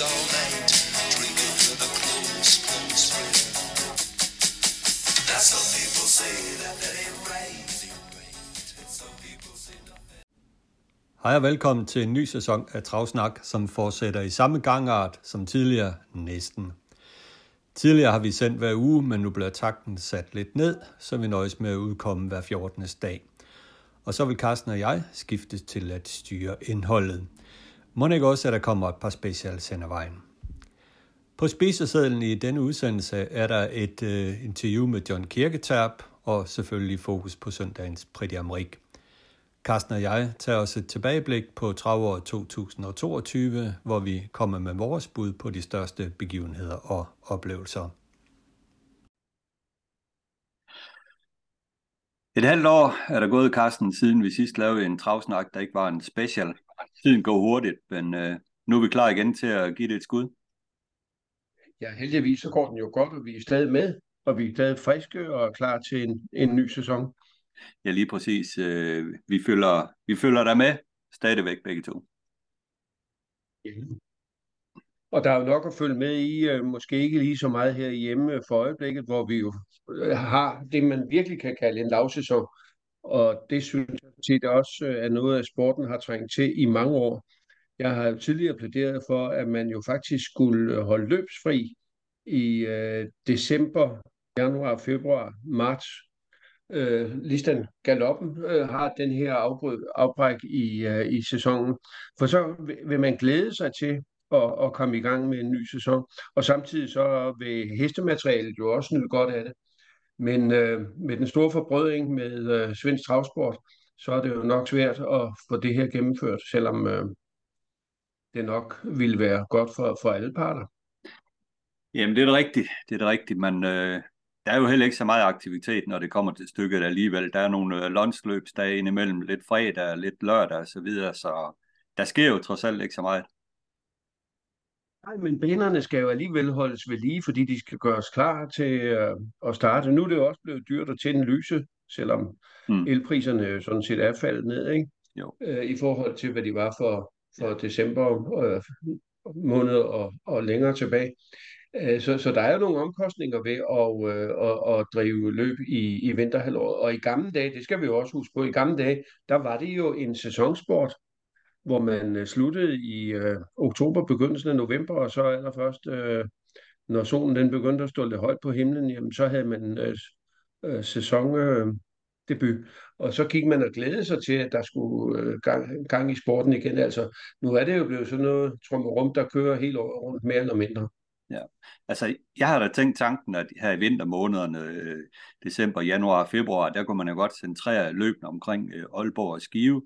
all night, drinking with a close, close friend. That's some people say that that ain't right. People say nothing. Hej og velkommen til en ny sæson af Travsnak, som fortsætter i samme gangart som tidligere næsten. Tidligere har vi sendt hver uge, men nu bliver takten sat lidt ned, så vi nøjes med at udkomme hver 14. dag. Og så vil Carsten og jeg skiftes til at styre indholdet. Må ikke også, at der kommer et par specials hen ad vejen. På spisesedlen i denne udsendelse er der et øh, interview med John Kirketab og selvfølgelig fokus på søndagens Pretty Amrik. Carsten og jeg tager os et tilbageblik på travåret 2022, hvor vi kommer med vores bud på de største begivenheder og oplevelser. Et halvt år er der gået, Carsten, siden vi sidst lavede en travsnak, der ikke var en special. Tiden går hurtigt, men øh, nu er vi klar igen til at give det et skud. Ja, heldigvis så går den jo godt, og vi er stadig med, og vi er stadig friske og klar til en, en ny sæson. Ja, lige præcis. Øh, vi, følger, vi følger dig med stadigvæk begge to. Ja. Og der er jo nok at følge med i, øh, måske ikke lige så meget herhjemme for øjeblikket, hvor vi jo øh, har det, man virkelig kan kalde en lavsæson. Og det synes jeg tit også øh, er noget, at sporten har trængt til i mange år. Jeg har jo tidligere plæderet for, at man jo faktisk skulle holde løbsfri i øh, december, januar, februar, marts. Øh, Listan Galoppen øh, har den her afbryd, afbræk i, øh, i sæsonen. For så vil, vil man glæde sig til at, at komme i gang med en ny sæson. Og samtidig så vil hestematerialet jo også nyde godt af det. Men øh, med den store forbrødring med øh, svensk travsport, så er det jo nok svært at få det her gennemført, selvom øh, det nok ville være godt for, for alle parter. Jamen, det er det rigtigt. Det er det rigtigt, men øh, der er jo heller ikke så meget aktivitet, når det kommer til stykket alligevel. Der er nogle øh, lunchløbsdage indimellem, lidt fredag, lidt lørdag og så videre, så der sker jo trods alt ikke så meget. Nej, men banerne skal jo alligevel holdes ved lige, fordi de skal gøres klar til øh, at starte. Nu er det jo også blevet dyrt at tænde lyse, selvom mm. elpriserne sådan set er faldet ned, ikke? Jo. Øh, i forhold til, hvad de var for, for december øh, måned og, og længere tilbage. Øh, så, så der er jo nogle omkostninger ved at, øh, at, at drive løb i, i vinterhalvåret. Og i gamle dage, det skal vi jo også huske på, i gamle dage, der var det jo en sæsonsport, hvor man øh, sluttede i øh, oktober, begyndelsen af november, og så allerførst, øh, når solen den begyndte at stå lidt højt på himlen, jamen, så havde man øh, øh, sæson... Øh, debut. Og så gik man og glædede sig til, at der skulle øh, gang, gang i sporten igen. Altså, nu er det jo blevet sådan noget trummerum, der kører helt året rundt, mere eller mindre. Ja, altså jeg har da tænkt tanken, at her i vintermånederne, øh, december, januar og februar, der kunne man jo godt centrere løbende omkring øh, Aalborg og Skive,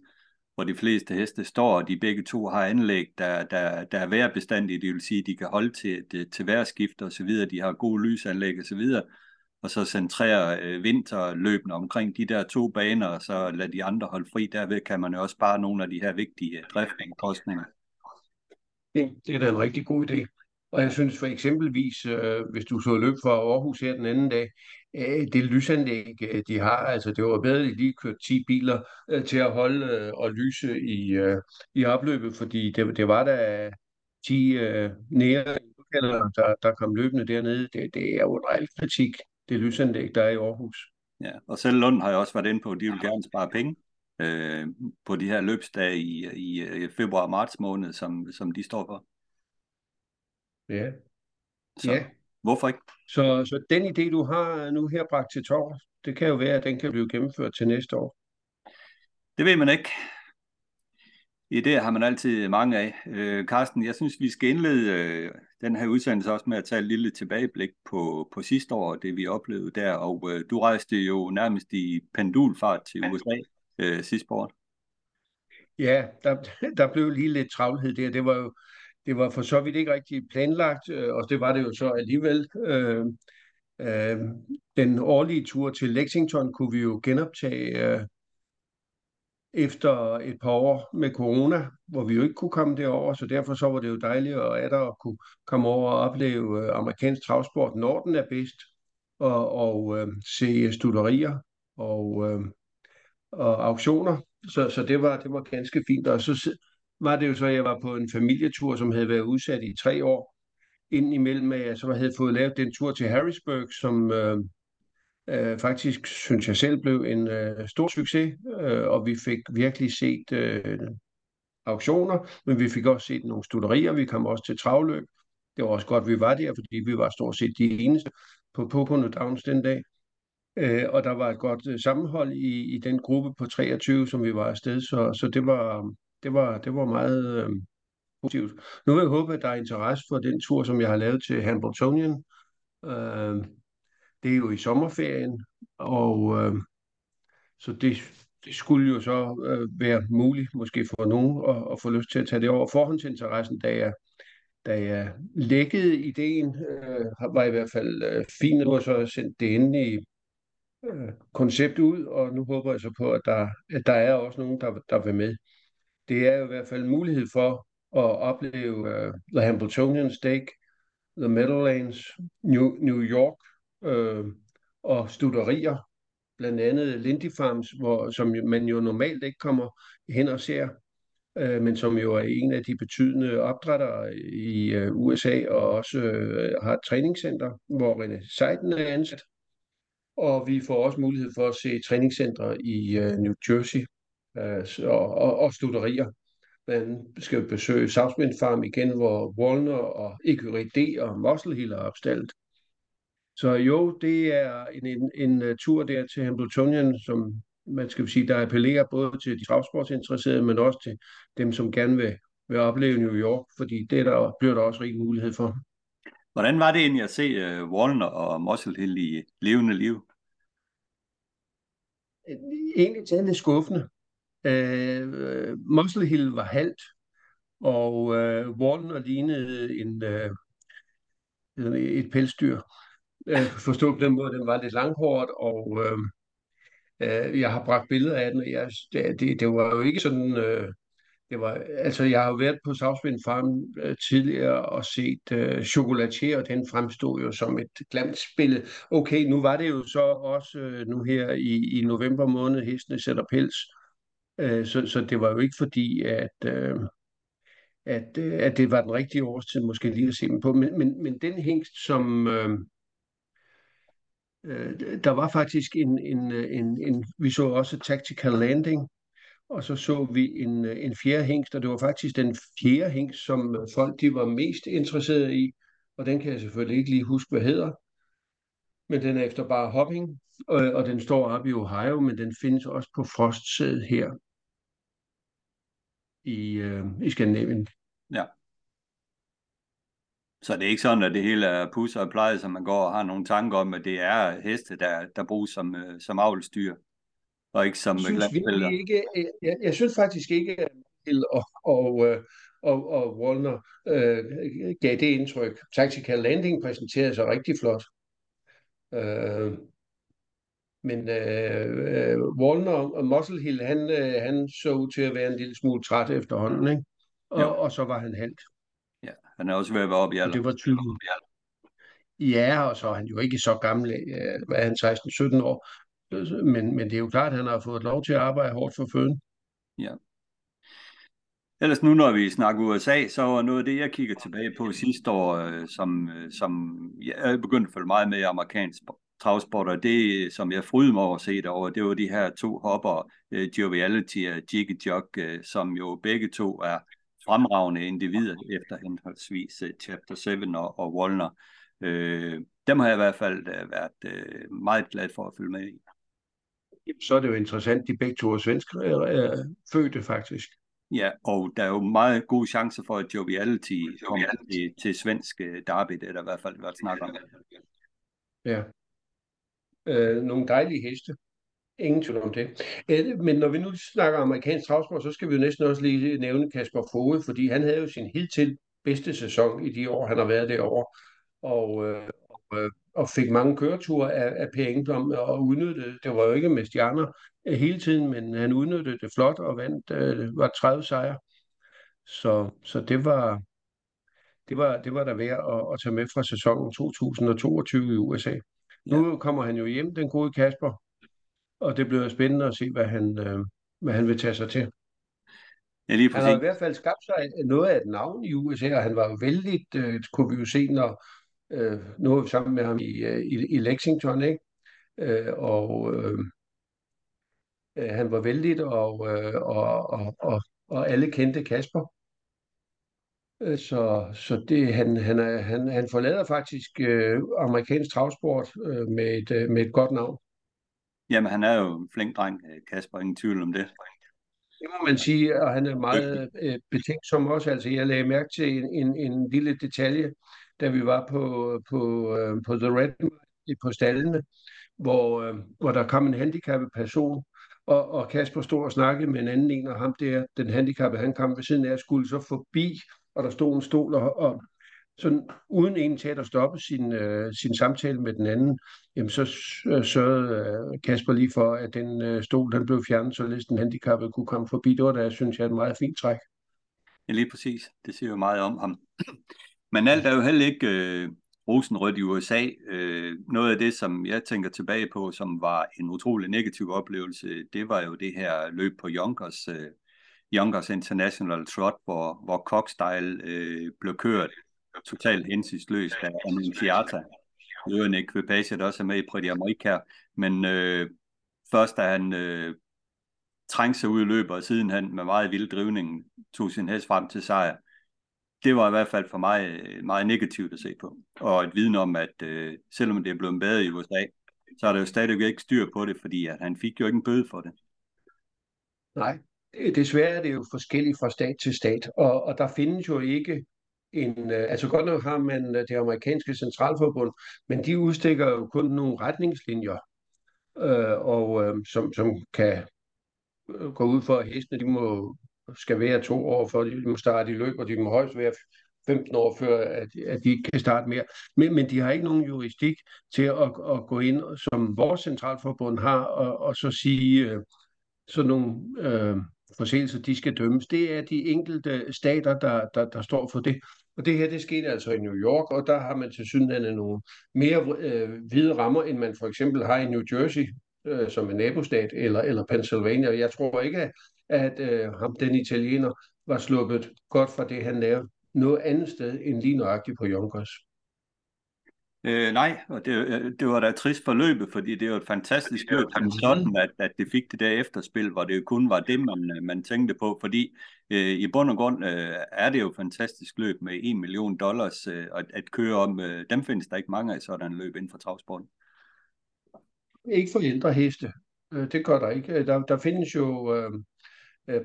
hvor de fleste heste står, og de begge to har anlæg, der, der, der er værbestandige, det vil sige, at de kan holde til, til, til værskift og så videre, de har gode lysanlæg og så videre, og så centrere øh, vinterløbene omkring de der to baner, og så lade de andre holde fri. Derved kan man jo også spare nogle af de her vigtige øh, driftingkostninger. Det, det er da en rigtig god idé. Og jeg synes for eksempelvis, øh, hvis du så løb fra Aarhus her den anden dag, øh, det lysanlæg, øh, de har, altså det var bedre, at de lige kørte 10 biler øh, til at holde øh, og lyse i, øh, i opløbet, fordi det, det var der 10 øh, nære der, der kom løbende dernede. Det, det er jo en reel kritik, det lysanlæg, der er i Aarhus. Ja, og selv Lund har jeg også været inde på, at de vil gerne spare penge øh, på de her løbsdage i, i, øh, i februar og marts måned, som, som de står for. Ja. Så ja. hvorfor ikke? Så, så den idé, du har nu her bragt til tår, det kan jo være, at den kan blive gennemført til næste år. Det ved man ikke. Idéer har man altid mange af. Øh, Carsten, jeg synes, vi skal indlede øh, den her udsendelse også med at tage et lille tilbageblik på, på sidste år, det vi oplevede der. Og øh, du rejste jo nærmest i pendulfart til USA øh, sidste år. Ja, der, der blev lige lidt travlhed der. Det var jo det var for så vidt ikke rigtig planlagt, øh, og det var det jo så alligevel. Øh, øh, den årlige tur til Lexington kunne vi jo genoptage øh, efter et par år med corona, hvor vi jo ikke kunne komme derover, så derfor så var det jo dejligt at, at, at kunne komme over og opleve øh, amerikansk travsport, når den er bedst, og, og øh, se studerier og, øh, og auktioner. Så, så det, var, det var ganske fint. Og så var det jo så, at jeg var på en familietur, som havde været udsat i tre år, indimellem, at jeg så havde fået lavet den tur til Harrisburg, som øh, øh, faktisk, synes jeg selv, blev en øh, stor succes, øh, og vi fik virkelig set øh, auktioner, men vi fik også set nogle studerier, vi kom også til travløb. Det var også godt, at vi var der, fordi vi var stort set de eneste på Pocono Downs den dag. Øh, og der var et godt øh, sammenhold i, i den gruppe på 23, som vi var afsted, så, så det, var, det, var, det var meget øh, positivt. Nu vil jeg håbe, at der er interesse for den tur, som jeg har lavet til Hambletonian. Øh, det er jo i sommerferien, og øh, så det, det skulle jo så øh, være muligt, måske for nogen, at, at få lyst til at tage det over. Forhåndsinteressen, da jeg, da jeg lækkede ideen, øh, var i hvert fald øh, fint. og så sendt det ind i øh, koncept ud, og nu håber jeg så på, at der, at der er også nogen, der, der vil med. Det er jo i hvert fald en mulighed for at opleve uh, The Hamiltonian Stake, The Meadowlands, New, New York øh, og studerier, blandt andet Lindy Farms, hvor, som man jo normalt ikke kommer hen og ser, øh, men som jo er en af de betydende opdrættere i øh, USA og også øh, har et træningscenter, hvor René Seiden er ansat. Og vi får også mulighed for at se træningscentre i øh, New Jersey øh, og, og, og studerier. Man skal besøge Southwind Farm igen, hvor Walner og Ecurie D og Muscle Hill er opstallet. Så jo, det er en, en, en uh, tur der til Hambletonian, som man skal sige, der appellerer både til de travsportsinteresserede, men også til dem, som gerne vil, vil opleve New York, fordi det der, bliver der også rig mulighed for. Hvordan var det egentlig at se uh, Walner og Hill i levende liv? Egentlig til lidt skuffende. Øh, uh, Muscle Hill var halvt, og uh, og lignede en, uh, et pelsdyr øh, forstå på den måde, den var lidt langhåret, og øh, øh, jeg har bragt billeder af den, og jeg, det, det var jo ikke sådan... Øh, det var, altså, jeg har jo været på Southwind Farm øh, tidligere og set øh, chocolatier, og den fremstod jo som et glamt spil. Okay, nu var det jo så også øh, nu her i, i november måned, hestene sætter pels. Øh, så, så det var jo ikke fordi, at, øh, at, øh, at det var den rigtige årstid måske lige at se dem på. Men, men, men den hængst, som, øh, Øh, der var faktisk en, en, en, en, vi så også Tactical Landing, og så så vi en, en fjerde hængst, og det var faktisk den fjerde hængst, som folk de var mest interesserede i, og den kan jeg selvfølgelig ikke lige huske, hvad hedder, men den er efter bare hopping, og, og den står op i Ohio, men den findes også på frostsæd her i, øh, i Skandinavien. Ja. Så det er ikke sådan, at det hele er pus og pleje, som man går og har nogle tanker om, at det er heste, der, der bruges som, øh, som avlstyr, og ikke som synes ikke, jeg, jeg synes faktisk ikke, at Hill og, og, øh, og, og Wallner øh, gav det indtryk. Tactical Landing præsenterede sig rigtig flot. Øh, men øh, øh, Wallner og Muscle Hill, han, øh, han så ud til at være en lille smule træt efterhånden, ikke? Og, og så var han halvt. Han er også ved at være oppe i alder. Det var tydeligt. Ja, og så er han jo ikke så gammel. Hvad er han, 16-17 år? Men, men det er jo klart, at han har fået lov til at arbejde hårdt for føden. Ja. Ellers nu, når vi snakker USA, så var noget af det, jeg kigger tilbage på sidste år, øh, som, øh, som jeg er begyndt at følge meget med i amerikansk travsport, og det, som jeg frydede mig over at se derovre, det var de her to hopper, uh, Joviality og Jiggy Jog, uh, som jo begge to er fremragende individer efter henholdsvis uh, Chapter 7 og, og Wallner. Øh, dem har jeg i hvert fald uh, været uh, meget glad for at følge med i. Så er det jo interessant, de begge to er svenske øh, fødte faktisk. Ja, og der er jo meget gode chancer for, at Joviality kommer til, til svensk derby, det er der i hvert fald været snak om. Ja. Øh, nogle dejlige heste. Ingen tvivl om det. Men når vi nu snakker amerikansk travsport, så skal vi jo næsten også lige nævne Kasper Fode, fordi han havde jo sin hidtil bedste sæson i de år, han har været derovre. Og, øh, og, øh, og fik mange køreture af, af Per Engblom og udnyttede, det var jo ikke med stjerner øh, hele tiden, men han udnyttede det flot og vandt, øh, var 30 sejre. Så, så det var, det var, det var der værd at, at tage med fra sæsonen 2022 i USA. Ja. Nu kommer han jo hjem, den gode Kasper, og det bliver spændende at se, hvad han, øh, hvad han vil tage sig til. Ja, lige han har i hvert fald skabt sig noget af et navn i USA, og han var jo vældig, øh, kunne vi jo se, når øh, nu er vi sammen med ham i, øh, i, i Lexington, ikke? Øh, og øh, øh, han var vældig, og, øh, og, og, og, og alle kendte Kasper. Øh, så, så det, han, han, er, han, han forlader faktisk øh, amerikansk travsport øh, med, et, øh, med et godt navn. Jamen, han er jo en flink dreng, Kasper, ingen tvivl om det. Det må man sige, og han er meget øh, betænksom også. Altså, jeg lagde mærke til en, en, en lille detalje, da vi var på, på, øh, på The Red på stallene, hvor, øh, hvor der kom en handicappet person, og, og Kasper stod og snakkede med en anden en, og ham der, den handicappede, han kom ved siden af, skulle så forbi, og der stod en stol, og, og sådan uden en til at stoppe sin, øh, sin samtale med den anden, jamen så sørgede øh, Kasper lige for, at den øh, stol den blev fjernet, så den handicappede kunne komme forbi. Det var da, synes jeg, et meget fint træk. Ja, lige præcis. Det siger jo meget om ham. Men alt er jo heller ikke øh, rosenrødt i USA. Øh, noget af det, som jeg tænker tilbage på, som var en utrolig negativ oplevelse, det var jo det her løb på Junkers øh, Youngers International Trot, hvor, hvor Cockstyle øh, blev kørt totalt hensynsløst af Annunciata. Det er en ekvipage, der også er med i Pretty America, men øh, først da han øh, trængte sig ud i løbet, og siden han med meget vild drivning tog sin hest frem til sejr, det var i hvert fald for mig øh, meget negativt at se på. Og et viden om, at øh, selvom det er blevet bedre i USA, så er der jo stadigvæk ikke styr på det, fordi at han fik jo ikke en bøde for det. Nej, Øh, desværre er det jo forskelligt fra stat til stat, og, og der findes jo ikke en, øh, altså godt nok har man øh, det amerikanske centralforbund, men de udstikker jo kun nogle retningslinjer, øh, og øh, som, som kan gå ud for, at hestene de må, skal være to år, for de må starte i løb, og de må højst være 15 år før, at, at de ikke kan starte mere. Men, men de har ikke nogen juristik til at, at gå ind, som vores centralforbund har, og, og så sige øh, sådan nogle øh, forseelser, de skal dømmes. Det er de enkelte stater, der, der, der står for det. Og det her, det skete altså i New York, og der har man til synligheden nogle mere øh, hvide rammer, end man for eksempel har i New Jersey, øh, som en nabostat, eller, eller Pennsylvania. Jeg tror ikke, at, at øh, ham, den italiener, var sluppet godt fra det, han lavede noget andet sted end lige nøjagtigt på Yonkers. Øh, nej, og det, øh, det var da trist for løbet, fordi det jo et fantastisk løb som sådan, at, at det fik det der efterspil, hvor det jo kun var det, man, øh, man tænkte på, fordi øh, i bund og grund øh, er det jo et fantastisk løb med 1 million dollars øh, at, at køre om. Øh, dem findes der ikke mange af sådan løb inden for travsporten. Ikke for ældre heste. Øh, det gør der ikke. Der, der findes jo øh,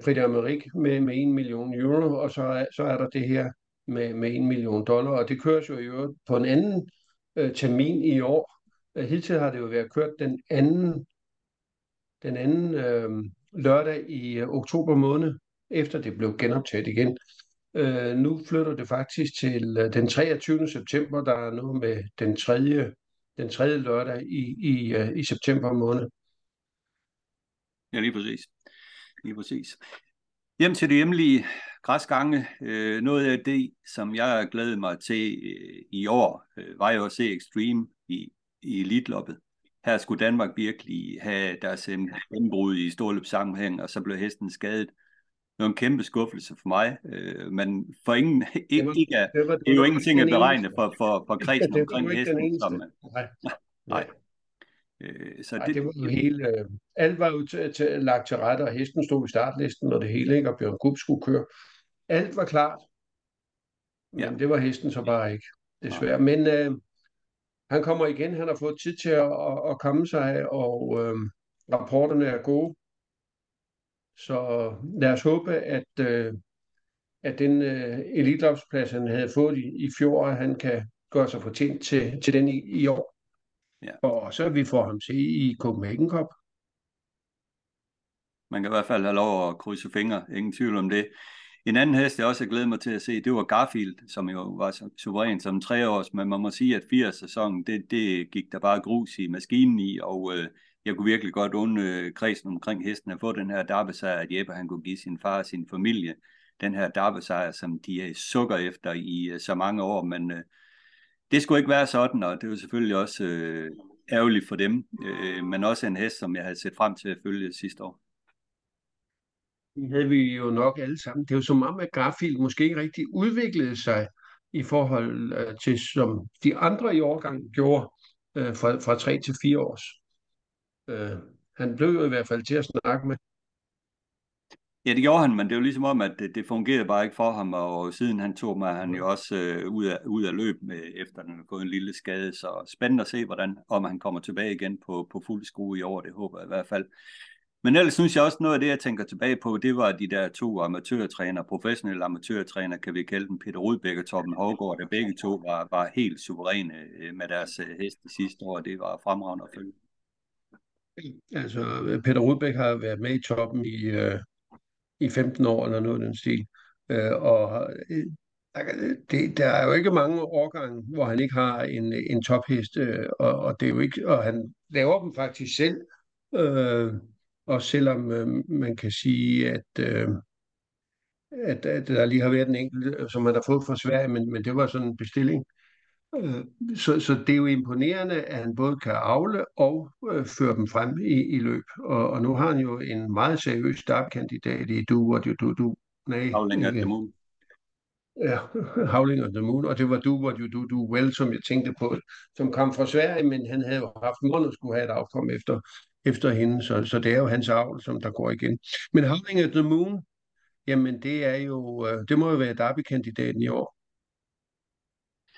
Prix d'Amérique med, med 1 million euro, og så er, så er der det her med, med 1 million dollar, og det køres jo i øvrigt på en anden øh, termin i år. Øh, hidtil har det jo været kørt den anden, den anden øh, lørdag i øh, oktober måned, efter det blev genoptaget igen. Øh, nu flytter det faktisk til øh, den 23. september, der er nu med den tredje, den tredje lørdag i, i, øh, i september måned. Ja, lige præcis. Lige præcis. Hjem til det hjemlige græsgange. Øh, noget af det, som jeg glæder mig til øh, i år, øh, var jo at se Extreme i, i Elitloppet. Her skulle Danmark virkelig have deres indbrud i storløbssammenhæng, og så blev hesten skadet. Det var en kæmpe skuffelse for mig, øh, men for ingen, ikke, ikke det, det, det er jo ingenting at beregne for, for, for kredsen omkring hesten. Som, nej. nej. Øh, så Ej, det, det var jo hele, øh, alt var jo til, til, lagt til rette, og hesten stod i startlisten og det hele, ikke? og Bjørn Gub skulle køre. Alt var klart, men ja. det var hesten så bare ikke, desværre. Men øh, han kommer igen, han har fået tid til at, at, at komme sig, og øh, rapporterne er gode. Så lad os håbe, at, øh, at den øh, elitloppsplads, han havde fået i, i fjor, han kan gøre sig fortjent til, til den i, i år. Ja. Og så vi får ham se i Copenhagen Cup. Man kan i hvert fald have lov at krydse fingre, ingen tvivl om det. En anden hest, jeg også glæder mig til at se, det var Garfield, som jo var suveræn som treårs, men man må sige, at 80 sæsonen, det, det gik der bare grus i maskinen i, og øh, jeg kunne virkelig godt undre øh, kredsen omkring hesten at få den her darbesejr, at Jeppe han kunne give sin far og sin familie den her darbesejr, som de er sukker efter i øh, så mange år, men øh, det skulle ikke være sådan, og det var selvfølgelig også øh, ærgerligt for dem, øh, men også en hest, som jeg havde set frem til at følge sidste år. Havde vi jo nok alle sammen. Det er jo som om, at Garfield måske ikke rigtig udviklede sig i forhold øh, til, som de andre i årgang gjorde øh, fra, fra 3 til 4 års. Øh, han blev jo i hvert fald til at snakke med. Ja, det gjorde han, men det var ligesom om, at det, det fungerede bare ikke for ham, og siden han tog mig, han jo også øh, ud, af, ud af løb med, efter han har fået en lille skade, så spændende at se, hvordan, om han kommer tilbage igen på, på fuld skrue i år, det håber jeg i hvert fald. Men ellers synes jeg også, noget af det, jeg tænker tilbage på, det var de der to amatørtræner, professionelle amatørtræner, kan vi kalde dem, Peter Rudbæk og Torben Hågaard, der begge to var, var helt suveræne øh, med deres øh, heste sidste år, det var fremragende at følge. Altså, Peter Rudbæk har været med i toppen i, øh, i 15 år, eller noget den stil. Øh, og øh, det, der er jo ikke mange årgange, hvor han ikke har en, en tophest, øh, og, og det er jo ikke, og han laver dem faktisk selv. Øh, og selvom øh, man kan sige, at, øh, at, at der lige har været en enkelt, som man har fået fra Sverige, men, men det var sådan en bestilling. Øh, så, så det er jo imponerende, at han både kan afle og øh, føre dem frem i, i løb. Og, og nu har han jo en meget seriøs startkandidat i Du og Du Du Du. Nej, Havling at the Moon. Ja, Howling of the Moon, og det var Do What You Do Do Well, som jeg tænkte på, som kom fra Sverige, men han havde jo haft måned skulle have et afkom efter, efter hende, så, så det er jo hans avl, som der går igen. Men Howling of the Moon, jamen det er jo, øh, det må jo være Derby-kandidaten i år.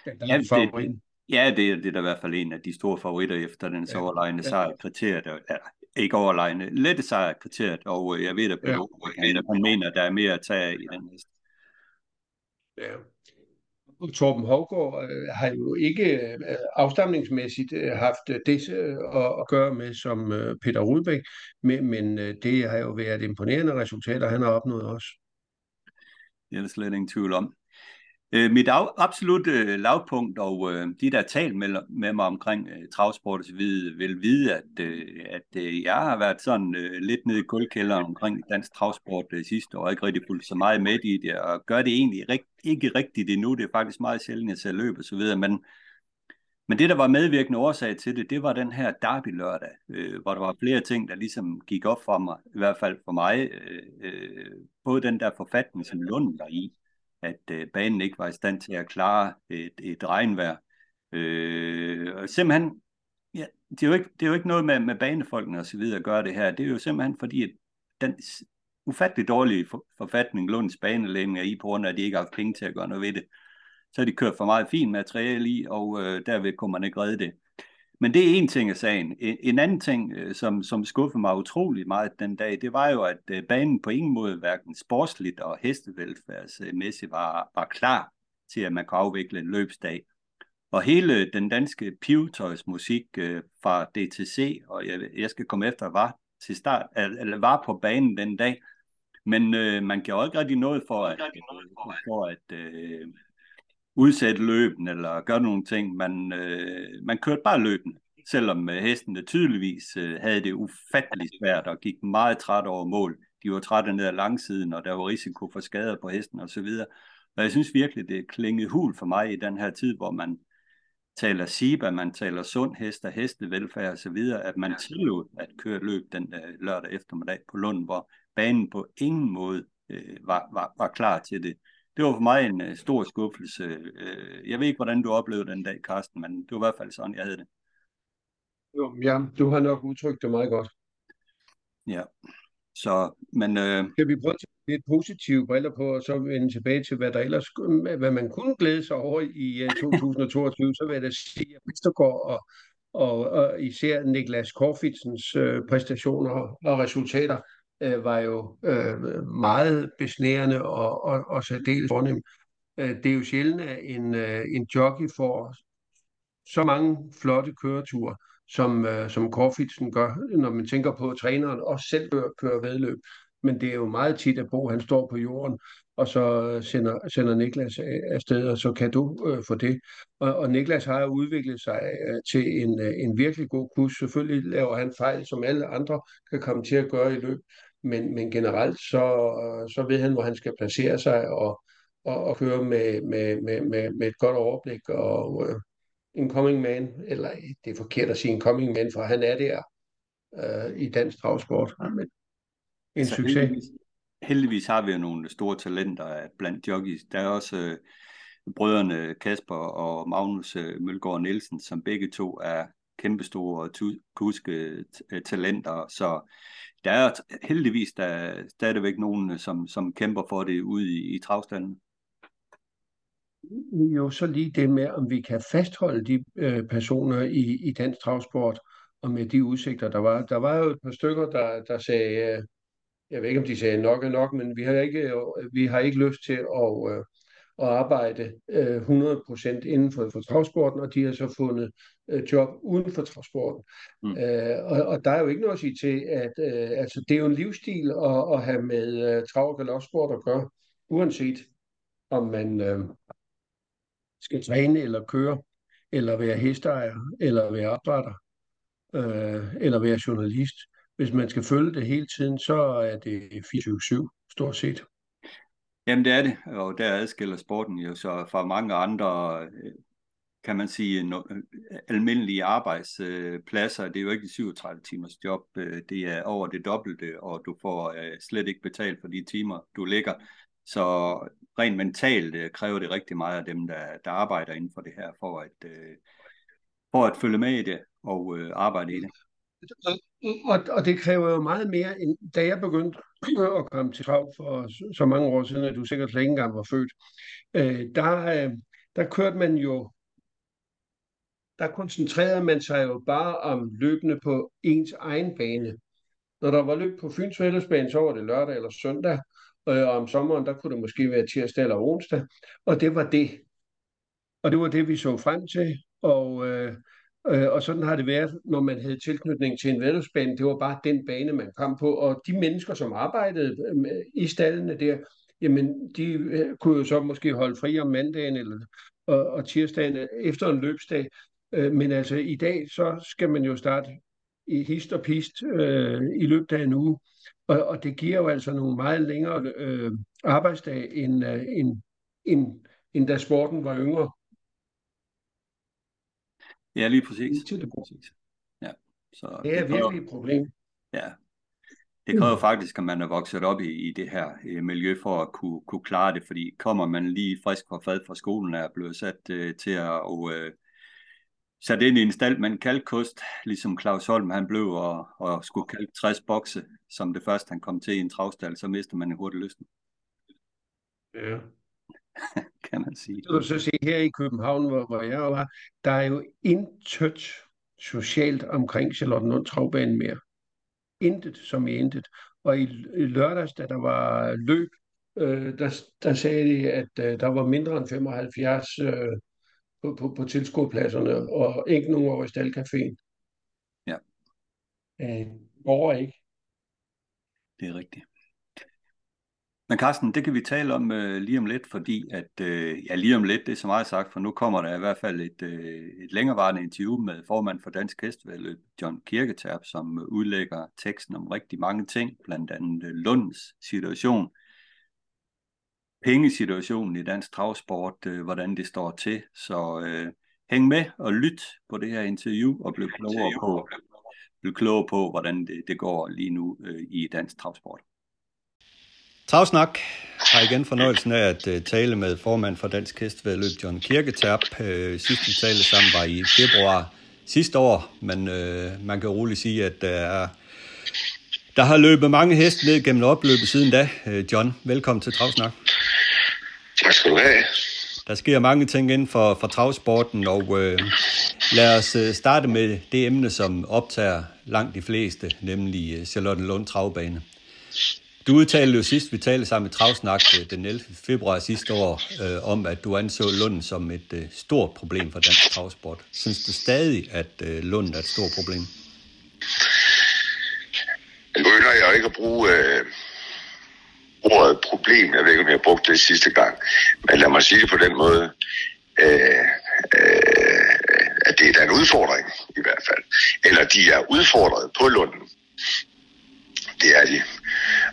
Ja, ja, det, ja det, det er da i hvert fald en af de store favoritter efter den så ja, overlegne ja. sejrkriteriet. Ja, ikke overlegne, lette sejrkriteriet, og øh, jeg ved, at Peter, ja. han, han mener, at der er mere at tage i den næste. Ja. Torben Hovgaard øh, har jo ikke øh, afstamningsmæssigt øh, haft øh, det øh, at, at gøre med som øh, Peter Rudbæk, men, men øh, det har jo været imponerende resultater, han har opnået også. Det er der slet ingen tvivl om. Øh, mit af, absolut øh, lavpunkt, og øh, de, der har talt med, med mig omkring øh, travsport og så videre, vil vide, at, øh, at øh, jeg har været sådan øh, lidt nede i kuldkælderen omkring dansk travsport øh, sidste år, og ikke rigtig fulgt så meget med i det, og gør det egentlig rigt, ikke rigtigt endnu. Det er faktisk meget sjældent, jeg ser løb og så videre, men, men det, der var medvirkende årsag til det, det var den her derby lørdag, øh, hvor der var flere ting, der ligesom gik op for mig, i hvert fald for mig. Øh, øh, både den der forfatning, som Lund var i, at øh, banen ikke var i stand til at klare et, et regnvejr. Øh, og simpelthen, ja, det, er jo ikke, det er jo ikke noget med, med banefolkene og så videre at gøre det her. Det er jo simpelthen fordi, at den ufattelig dårlige forfatning Lunds banelægning er i, på grund af, at de ikke har haft penge til at gøre noget ved det. Så har de kørt for meget fint materiale i, og øh, derved kunne man ikke redde det. Men det er en ting af sagen. En anden ting, øh, som, som skuffede mig utrolig meget den dag, det var jo, at øh, banen på ingen måde, hverken sportsligt og hestevelfærdsmæssigt, var, var klar til, at man kunne afvikle en løbsdag. Og hele den danske pivetøjsmusik øh, fra DTC, og jeg, jeg skal komme efter, var til start, eller var på banen den dag, men øh, man gjorde ikke rigtig noget for at, for at øh, udsætte løben eller gøre nogle ting. Man, øh, man kørte bare løben, selvom øh, hestene tydeligvis øh, havde det ufatteligt svært og gik meget træt over mål. De var trætte ned ad langsiden, og der var risiko for skader på hesten videre. Og jeg synes virkelig, det klingede hul for mig i den her tid, hvor man taler SIBA, man taler sund hest og hestevelfærd videre, at man tillod at køre løb den øh, lørdag eftermiddag på Lund, hvor banen på ingen måde øh, var, var, var klar til det det var for mig en uh, stor skuffelse. Uh, jeg ved ikke, hvordan du oplevede den dag, Carsten, men det var i hvert fald sådan, jeg havde det. Jo, ja, du har nok udtrykt det meget godt. Ja, så, men... Uh... Skal vi prøve at tage lidt positive briller på, og så vende tilbage til, hvad der ellers, hvad man kunne glæde sig over i uh, 2022, så vil jeg da sige, at Vestergaard og, og, og især Niklas Korfitsens uh, præstationer og resultater øh, var jo øh, meget besnærende og, og, og særdeles fornem. Øh, det er jo sjældent, at en, øh, en jockey får så mange flotte køreture, som, øh, som Korfitsen gør, når man tænker på, at træneren også selv kører, vedløb. men det er jo meget tit, at Bo han står på jorden, og så øh, sender, sender Niklas afsted, og så kan du øh, få det. Og, og Niklas har jo udviklet sig øh, til en, øh, en virkelig god kus. Selvfølgelig laver han fejl, som alle andre kan komme til at gøre i løb, men, men generelt så, så ved han, hvor han skal placere sig, og, og, og køre med, med, med, med, med et godt overblik, og øh, en coming man, eller det er forkert at sige en coming man, for han er der øh, i dansk travsport. Men en Så succes. heldigvis, heldigvis har vi jo nogle store talenter blandt jockeys. Der er også øh, brødrene Kasper og Magnus øh, Mølgaard Nielsen, som begge to er kæmpestore kuske øh, talenter. Så der er heldigvis der er stadigvæk nogen, øh, som, som kæmper for det ude i, i travstanden. jo så lige det med, om vi kan fastholde de øh, personer i, i dansk travsport, og med de udsigter, der var. Der var jo et par stykker, der, der sagde, øh, jeg ved ikke, om de sagde nok er nok, men vi har ikke, øh, vi har ikke lyst til at, øh, at arbejde øh, 100% inden for, for travsporten, og de har så fundet øh, job uden for travsporten. Mm. Øh, og, og der er jo ikke noget at sige til, at øh, altså, det er jo en livsstil at, at have med øh, trav- og galopsport at gøre, uanset om man øh, skal træne eller køre, eller være hesteejer, eller være opdrætter, øh, eller være journalist. Hvis man skal følge det hele tiden, så er det 24-7 stort set. Jamen det er det, og der adskiller sporten jo så fra mange andre, øh, kan man sige, no, øh, almindelige arbejdspladser. Det er jo ikke 37 timers job, øh, det er over det dobbelte, og du får slet ikke betalt for de timer, du ligger. Så rent mentalt kræver det rigtig meget af dem, der, der arbejder inden for det her, for at, for at følge med i det og arbejde i det. Og, og det kræver jo meget mere, end da jeg begyndte at komme til trav for så, mange år siden, at du sikkert slet ikke engang var født. Øh, der, øh, der kørte man jo, der koncentrerede man sig jo bare om løbende på ens egen bane. Når der var løb på Fyns Fællesbane, så var det lørdag eller søndag, øh, og om sommeren, der kunne det måske være tirsdag eller onsdag, og det var det. Og det var det, vi så frem til, og, øh, øh, og sådan har det været, når man havde tilknytning til en vedløbsbane. Det var bare den bane, man kom på, og de mennesker, som arbejdede øh, i stallene der, jamen, de øh, kunne jo så måske holde fri om mandagen eller, og, og tirsdagen øh, efter en løbsdag, øh, men altså i dag, så skal man jo starte i hist og pist øh, i løbet af en uge, og, og det giver jo altså nogle meget længere øh, arbejdsdage, end, øh, end, end, end da sporten var yngre. Ja, lige præcis. Det. Lige præcis. Ja. Så Det er kræver- virkelig et problem. Ja. Det kræver faktisk, at man er vokset op i, i det her øh, miljø for at kunne, kunne klare det, fordi kommer man lige frisk fra fad fra skolen er blevet sat øh, til at og, øh, sat ind i en stald med en kalkkost, ligesom Claus Holm han blev og, og skulle kalke 60 bokse, som det første han kom til i en travstal, så mister man hurtigt lysten, Ja. kan man sige. Du så se her i København, hvor, hvor jeg var, der er jo intet socialt omkring Charlottenlund Travbanen mere. Intet som i intet. Og i, i lørdags, da der var løb, øh, der, der sagde de, at øh, der var mindre end 75 øh, på, på, på tilskuerpladserne, og ikke nogen over i Staldcaféen. Ja. Øh, over ikke. Det er rigtigt. Men Carsten, det kan vi tale om øh, lige om lidt, fordi at, øh, ja lige om lidt, det er så meget sagt, for nu kommer der i hvert fald et, øh, et længerevarende interview med formand for Dansk Hestevældløb, John Kirketerp, som øh, udlægger teksten om rigtig mange ting, blandt andet øh, Lunds situation, pengesituationen i dansk travsport, øh, hvordan det står til. Så øh, hæng med og lyt på det her interview og bliv klogere på, bliv klogere på hvordan det, det går lige nu øh, i dansk travsport. Travsnak har igen fornøjelsen af at uh, tale med formand for Dansk Hestevedløb, John Kirketerp. Uh, sidst vi talte sammen var i februar sidste år, men uh, man kan roligt sige, at der, er, der har løbet mange heste ned gennem opløbet siden da. Uh, John, velkommen til Travsnak. Tak skal du have. Der sker mange ting inden for, for travsporten, og uh, lad os starte med det emne, som optager langt de fleste, nemlig uh, Charlottenlund Travbane. Du udtalte jo sidst, vi talte sammen i Travsnak øh, den 11. februar sidste år, øh, om at du anså Lunden som et øh, stort problem for dansk travsport. Synes du stadig, at øh, Lunden er et stort problem? Nu begynder jeg ikke at bruge øh, ordet problem. Jeg ved ikke, om jeg brugte det sidste gang. Men lad mig sige det på den måde. Øh, øh, at det er en udfordring i hvert fald. Eller de er udfordret på Lunden. Det er de.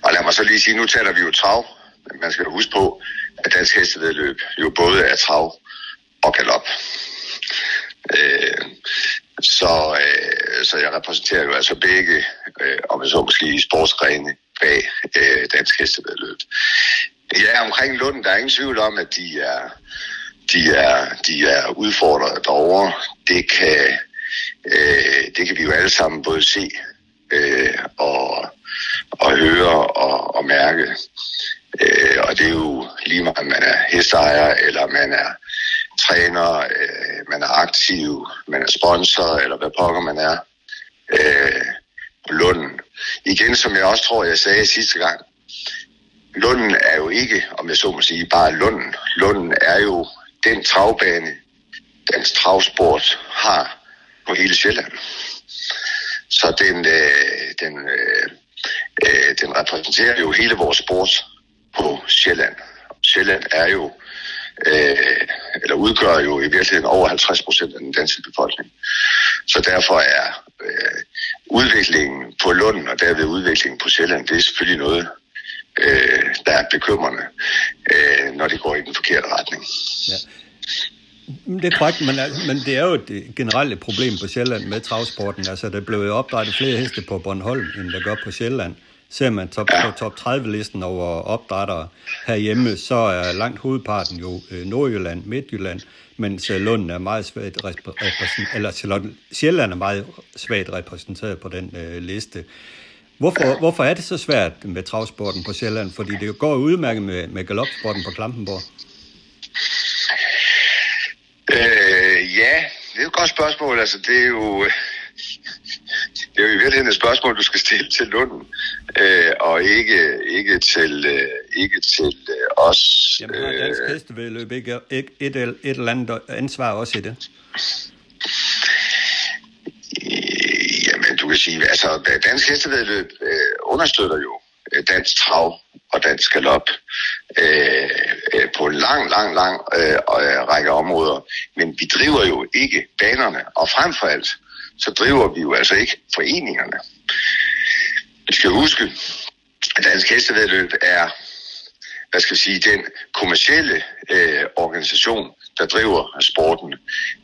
Og lad mig så lige sige, nu taler vi jo trav. Men man skal huske på, at dansk hestevedløb jo både er trav og galop. Øh, så, øh, så jeg repræsenterer jo altså begge, øh, om jeg så måske sportsgrene bag øh, dansk hestevedløb. Ja, omkring Lund, der er ingen tvivl om, at de er, de er, de er udfordret derovre. Det kan, øh, det kan vi jo alle sammen både se øh, og, og høre og, og mærke. Øh, og det er jo lige meget, om man er hesteejer, eller man er træner, øh, man er aktiv, man er sponsor, eller hvad pokker man er. Øh, Lunden. Igen, som jeg også tror, jeg sagde sidste gang, Lunden er jo ikke, om jeg så må sige, bare Lunden. Lunden er jo den travbane, dansk travsport har på hele Sjælland. Så den, øh, den, øh, øh, den repræsenterer jo hele vores sport på Sjælland. Sjælland er jo, øh, eller udgør jo i virkeligheden over 50 procent af den danske befolkning. Så derfor er øh, udviklingen på Lund og derved udviklingen på Sjælland, det er selvfølgelig noget, øh, der er bekymrende, øh, når det går i den forkerte retning. Ja. Det er korrekt, men, men det er jo et øh, generelt problem på Sjælland med travsporten. Altså, der blev jo opdrettet flere heste på Bornholm, end der gør på Sjælland. Ser man top, på top 30-listen over opdrættere herhjemme, så er langt hovedparten jo øh, Nordjylland, Midtjylland, mens Lund er meget svagt repræsenteret, eller Sjælland er meget svagt repræsenteret på den øh, liste. Hvorfor, hvorfor er det så svært med travsporten på Sjælland? Fordi det går udmærket med, med galopsporten på Klampenborg. Øh, ja, det er et godt spørgsmål. Altså, det er jo... Det er jo i virkeligheden et spørgsmål, du skal stille til Lunden, øh, og ikke, ikke til, øh, ikke til øh, os. Jamen har Dansk Hestevedløb ikke et, et, et eller andet ansvar også i det? Jamen, du kan sige, altså Dansk Hestevedløb øh, understøtter jo øh, dansk trav og dansk galop øh, øh, på en lang, lang, lang øh, øh, række områder. Men vi driver jo ikke banerne, og frem for alt, så driver vi jo altså ikke foreningerne. Vi skal huske, at Dansk Hestevedløb er hvad skal jeg sige, den kommercielle øh, organisation, der driver sporten.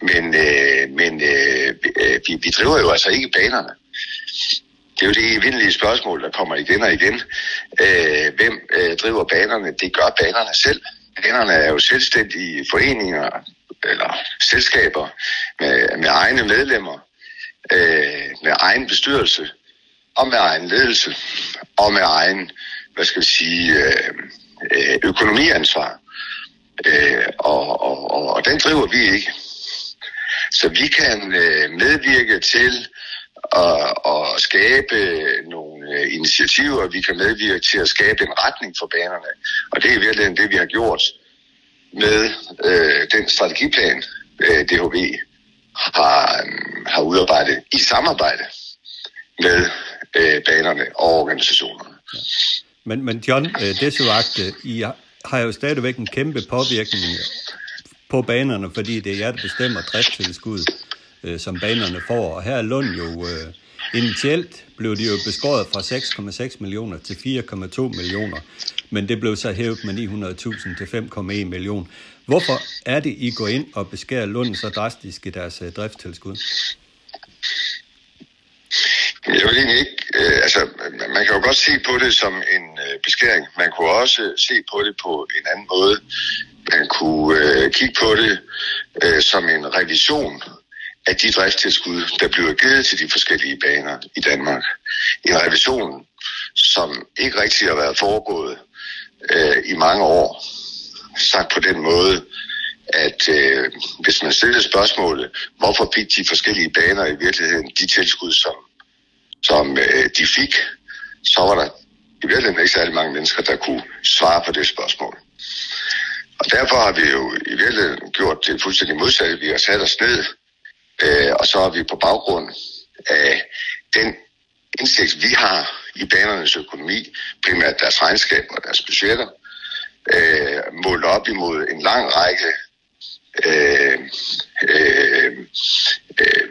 Men, øh, men øh, vi, øh, vi driver jo altså ikke banerne. Det er jo det evindelige spørgsmål, der kommer igen og igen. Øh, hvem øh, driver banerne? Det gør banerne selv. Banerne er jo selvstændige foreninger eller selskaber med, med egne medlemmer, øh, med egen bestyrelse og med egen ledelse og med egen, hvad skal vi sige, øh, øh økonomiansvar. Øh, og, og, og, og den driver vi ikke. Så vi kan øh, medvirke til og, at skabe nogle øh, initiativer, vi kan medvirke til at skabe en retning for banerne. Og det er virkelig det, vi har gjort med øh, den strategiplan, øh, DHB har, øh, har udarbejdet i samarbejde med øh, banerne og organisationerne. Ja. Men, men John, øh, desvagt, øh, I har jo stadigvæk en kæmpe påvirkning på banerne, fordi det er jer, der bestemmer drifttilskuddet øh, som banerne får. Og her er Lund jo øh, initielt blev de jo beskåret fra 6,6 millioner til 4,2 millioner, men det blev så hævet med 900.000 til 5,1 millioner. Hvorfor er det, I går ind og beskærer Lund så drastisk i deres øh, driftstilskud? Jeg vil egentlig ikke, øh, altså man kan jo godt se på det som en øh, beskæring. Man kunne også se på det på en anden måde. Man kunne øh, kigge på det øh, som en revision af de driftstilskud, der bliver givet til de forskellige baner i Danmark. En revision, som ikke rigtig har været foregået øh, i mange år. Sagt på den måde, at øh, hvis man stiller spørgsmålet, hvorfor fik de forskellige baner i virkeligheden de tilskud, som, som øh, de fik, så var der i virkeligheden ikke særlig mange mennesker, der kunne svare på det spørgsmål. Og derfor har vi jo i virkeligheden gjort det fuldstændig modsatte. Vi har sat os ned Øh, og så er vi på baggrund af den indsigt, vi har i banernes økonomi, primært deres regnskaber og deres budgetter, øh, målt op imod en lang række øh, øh, øh,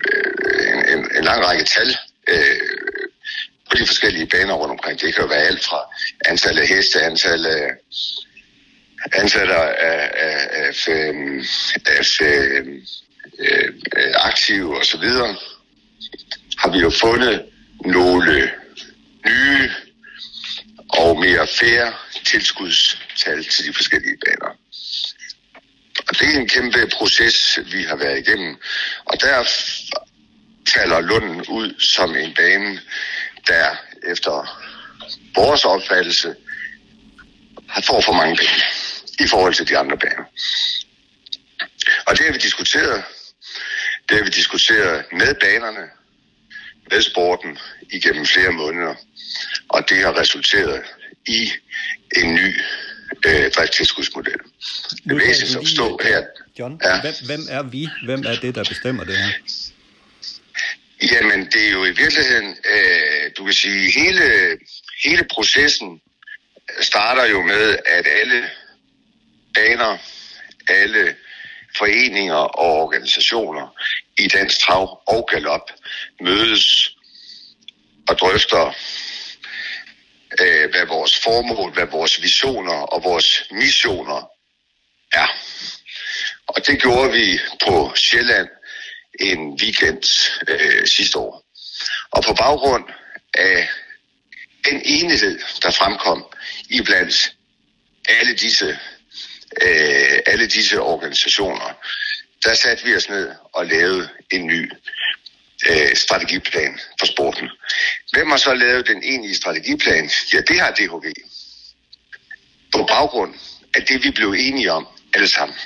en, en, en lang række tal øh, på de forskellige baner rundt omkring. Det kan jo være alt fra antallet af heste, antallet af antallet af, af, af, af, af, af øh, øh aktive osv., har vi jo fundet nogle nye og mere færre tilskudstal til de forskellige baner. Og det er en kæmpe proces, vi har været igennem. Og der falder Lunden ud som en bane, der efter vores opfattelse har får for mange penge i forhold til de andre baner. Og det har vi diskuteret. Det har vi diskuteret med banerne, med sporten igennem flere måneder. Og det har resulteret i en ny øh, driftstilskudsmodel. Det er væsentligt at forstå her. John, ja. hvem, hvem er vi? Hvem er det, der bestemmer det her? Jamen, det er jo i virkeligheden, øh, du kan sige, hele, hele processen starter jo med, at alle baner, alle foreninger og organisationer i Dansk Trav og Galop mødes og drøfter, øh, hvad vores formål, hvad vores visioner og vores missioner er. Og det gjorde vi på Sjælland en weekend øh, sidste år. Og på baggrund af den enighed, der fremkom i blandt alle disse, øh, alle disse organisationer, der satte vi os ned og lavede en ny øh, strategiplan for sporten. Hvem har så lavet den egentlige strategiplan? Ja, det har DHV. På baggrund af det, vi blev enige om alle sammen.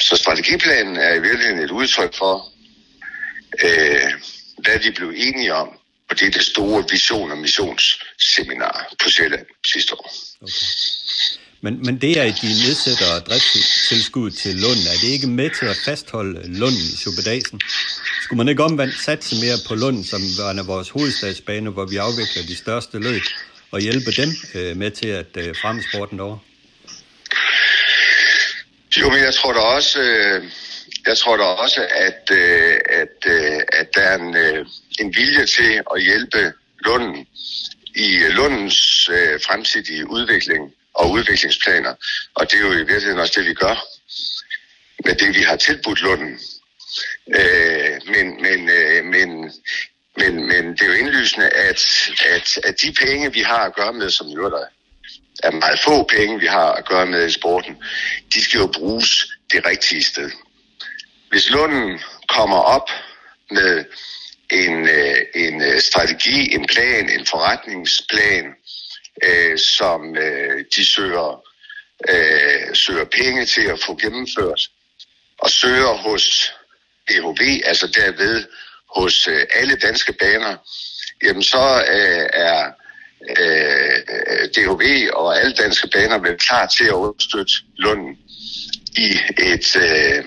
Så strategiplanen er i virkeligheden et udtryk for, øh, hvad vi blev enige om, og det er det store vision- og missionsseminar på Sjælland sidste år. Okay. Men, men det er, at de nedsætter driftstilskud til Lund, er det ikke med til at fastholde Lund i Superdagen? Skulle man ikke omvendt satse mere på Lund, som er vores hovedstadsbane, hvor vi afvikler de største løb, og hjælpe dem øh, med til at øh, fremme sporten derovre? Jo, men jeg tror da også, øh, jeg tror da også at, øh, at, øh, at der er en, øh, en vilje til at hjælpe Lunden i øh, Lundens øh, fremtidige udvikling og udviklingsplaner. Og det er jo i virkeligheden også det, vi gør med det, vi har tilbudt Lunden. Øh, men, men, øh, men, men, men det er jo indlysende, at, at, at de penge, vi har at gøre med, som jo der er meget få penge, vi har at gøre med i sporten, de skal jo bruges det rigtige sted. Hvis Lunden kommer op med en, øh, en øh, strategi, en plan, en forretningsplan, øh, som øh, de søger, øh, søger penge til at få gennemført, og søger hos DHV, altså derved hos øh, alle danske baner, jamen så øh, er øh, DHV og alle danske baner vel klar til at understøtte Lunden i et, øh,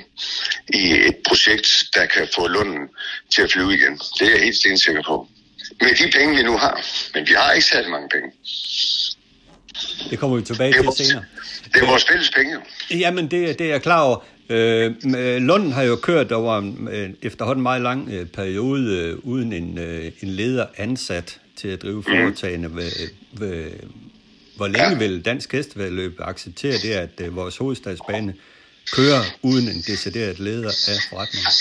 i et projekt, der kan få Lunden til at flyve igen. Det er jeg helt stensikker på. Med de penge, vi nu har. Men vi har ikke særlig mange penge. Det kommer vi tilbage til senere. Det er vores fælles penge. Jamen, det, det er jeg klar over. Øh, Lund har jo kørt over en øh, efterhånden meget lang øh, periode øh, uden en, øh, en leder ansat til at drive mhm. foretagende. Mm. Ved, ved, hvor længe ja. vil Dansk Hestevedløb acceptere det, at øh, vores hovedstadsbane kører uden en decideret leder af forretningen?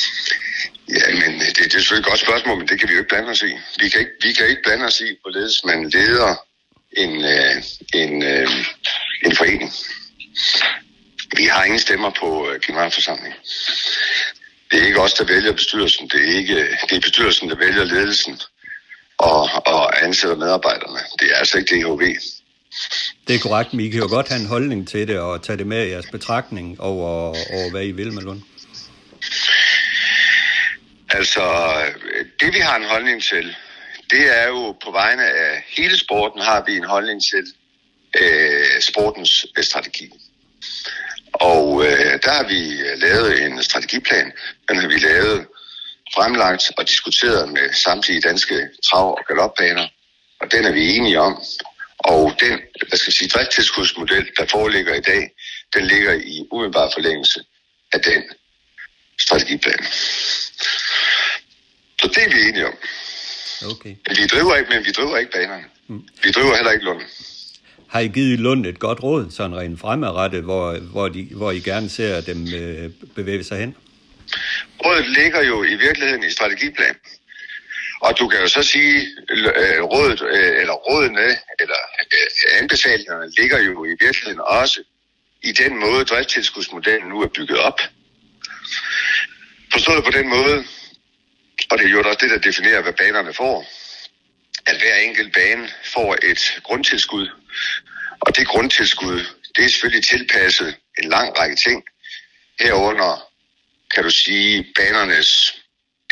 Ja, men øh, det, det er selvfølgelig et godt spørgsmål, men det kan vi jo ikke blande os i. Vi kan ikke, vi kan ikke blande os i, hvorledes man leder en, øh, en, øh, en forening. Vi har ingen stemmer på øh, generalforsamlingen. Det er ikke os, der vælger bestyrelsen. Det er ikke øh, det er bestyrelsen, der vælger ledelsen og, og ansætter medarbejderne. Det er altså ikke DHV. Det er korrekt, men I kan jo godt have en holdning til det og tage det med i jeres betragtning over, over hvad I vil med Lund. Altså, det vi har en holdning til, det er jo på vegne af hele sporten, har vi en holdning til øh, sportens øh, strategi. Og øh, der har vi øh, lavet en strategiplan. Den har vi lavet fremlagt og diskuteret med samtlige danske trav- og galopbaner, og den er vi enige om. Og den, hvad skal jeg sige, driftstilskudsmodel, der foreligger i dag, den ligger i umiddelbar forlængelse af den strategiplan. Så det er vi enige om. Okay. Men vi driver ikke, men vi driver ikke banerne. Mm. Vi driver heller ikke Lunden. Har I givet Lund et godt råd, sådan rent fremadrettet, hvor, hvor, de, hvor I gerne ser dem øh, bevæge sig hen? Rådet ligger jo i virkeligheden i strategiplan. Og du kan jo så sige, øh, rådet, øh, eller rådene, eller øh, anbefalingerne ligger jo i virkeligheden også i den måde, driftstilskudsmodellen nu er bygget op. Forstået på den måde, og det er jo også det, der definerer, hvad banerne får, at hver enkelt bane får et grundtilskud, og det grundtilskud, det er selvfølgelig tilpasset en lang række ting. Herunder kan du sige banernes,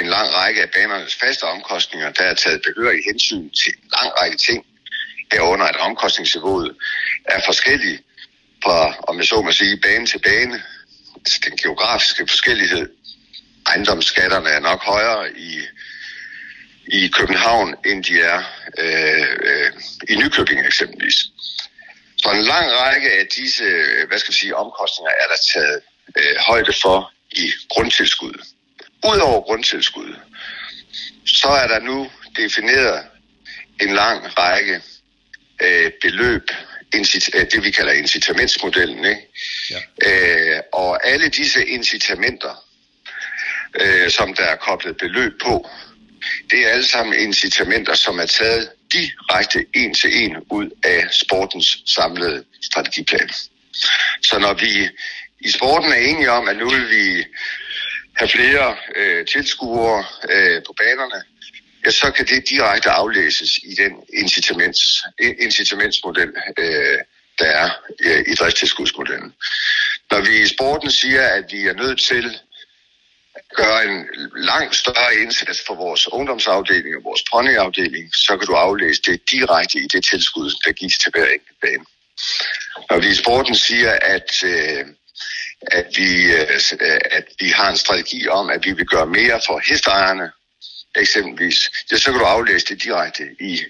en lang række af banernes faste omkostninger, der er taget behørig hensyn til en lang række ting. Herunder at omkostningsniveauet er forskelligt fra, om jeg så må sige, bane til bane. Altså den geografiske forskellighed. Ejendomsskatterne er nok højere i, i København, end de er øh, øh, i Nykøbing eksempelvis. Så en lang række af disse hvad skal vi sige, omkostninger er der taget øh, højde for i grundtilskud. Udover grundtilskud, så er der nu defineret en lang række øh, beløb, incit- øh, det vi kalder incitamentsmodellen. Ikke? Ja. Øh, og alle disse incitamenter, øh, som der er koblet beløb på, det er alle sammen incitamenter, som er taget direkte en til en ud af sportens samlede strategiplan. Så når vi i sporten er enige om, at nu vil vi have flere øh, tilskuere øh, på banerne, ja, så kan det direkte aflæses i den incitaments, incitamentsmodel, øh, der er øh, i driftstilskudsmodellen. Når vi i sporten siger, at vi er nødt til gøre en langt større indsats for vores ungdomsafdeling og vores ponyafdeling, så kan du aflæse det direkte i det tilskud, der gives til hver enkelt bane. Når vi i sporten siger, at, øh, at, vi, øh, at vi har en strategi om, at vi vil gøre mere for hestejerne, eksempelvis, ja, så kan du aflæse det direkte i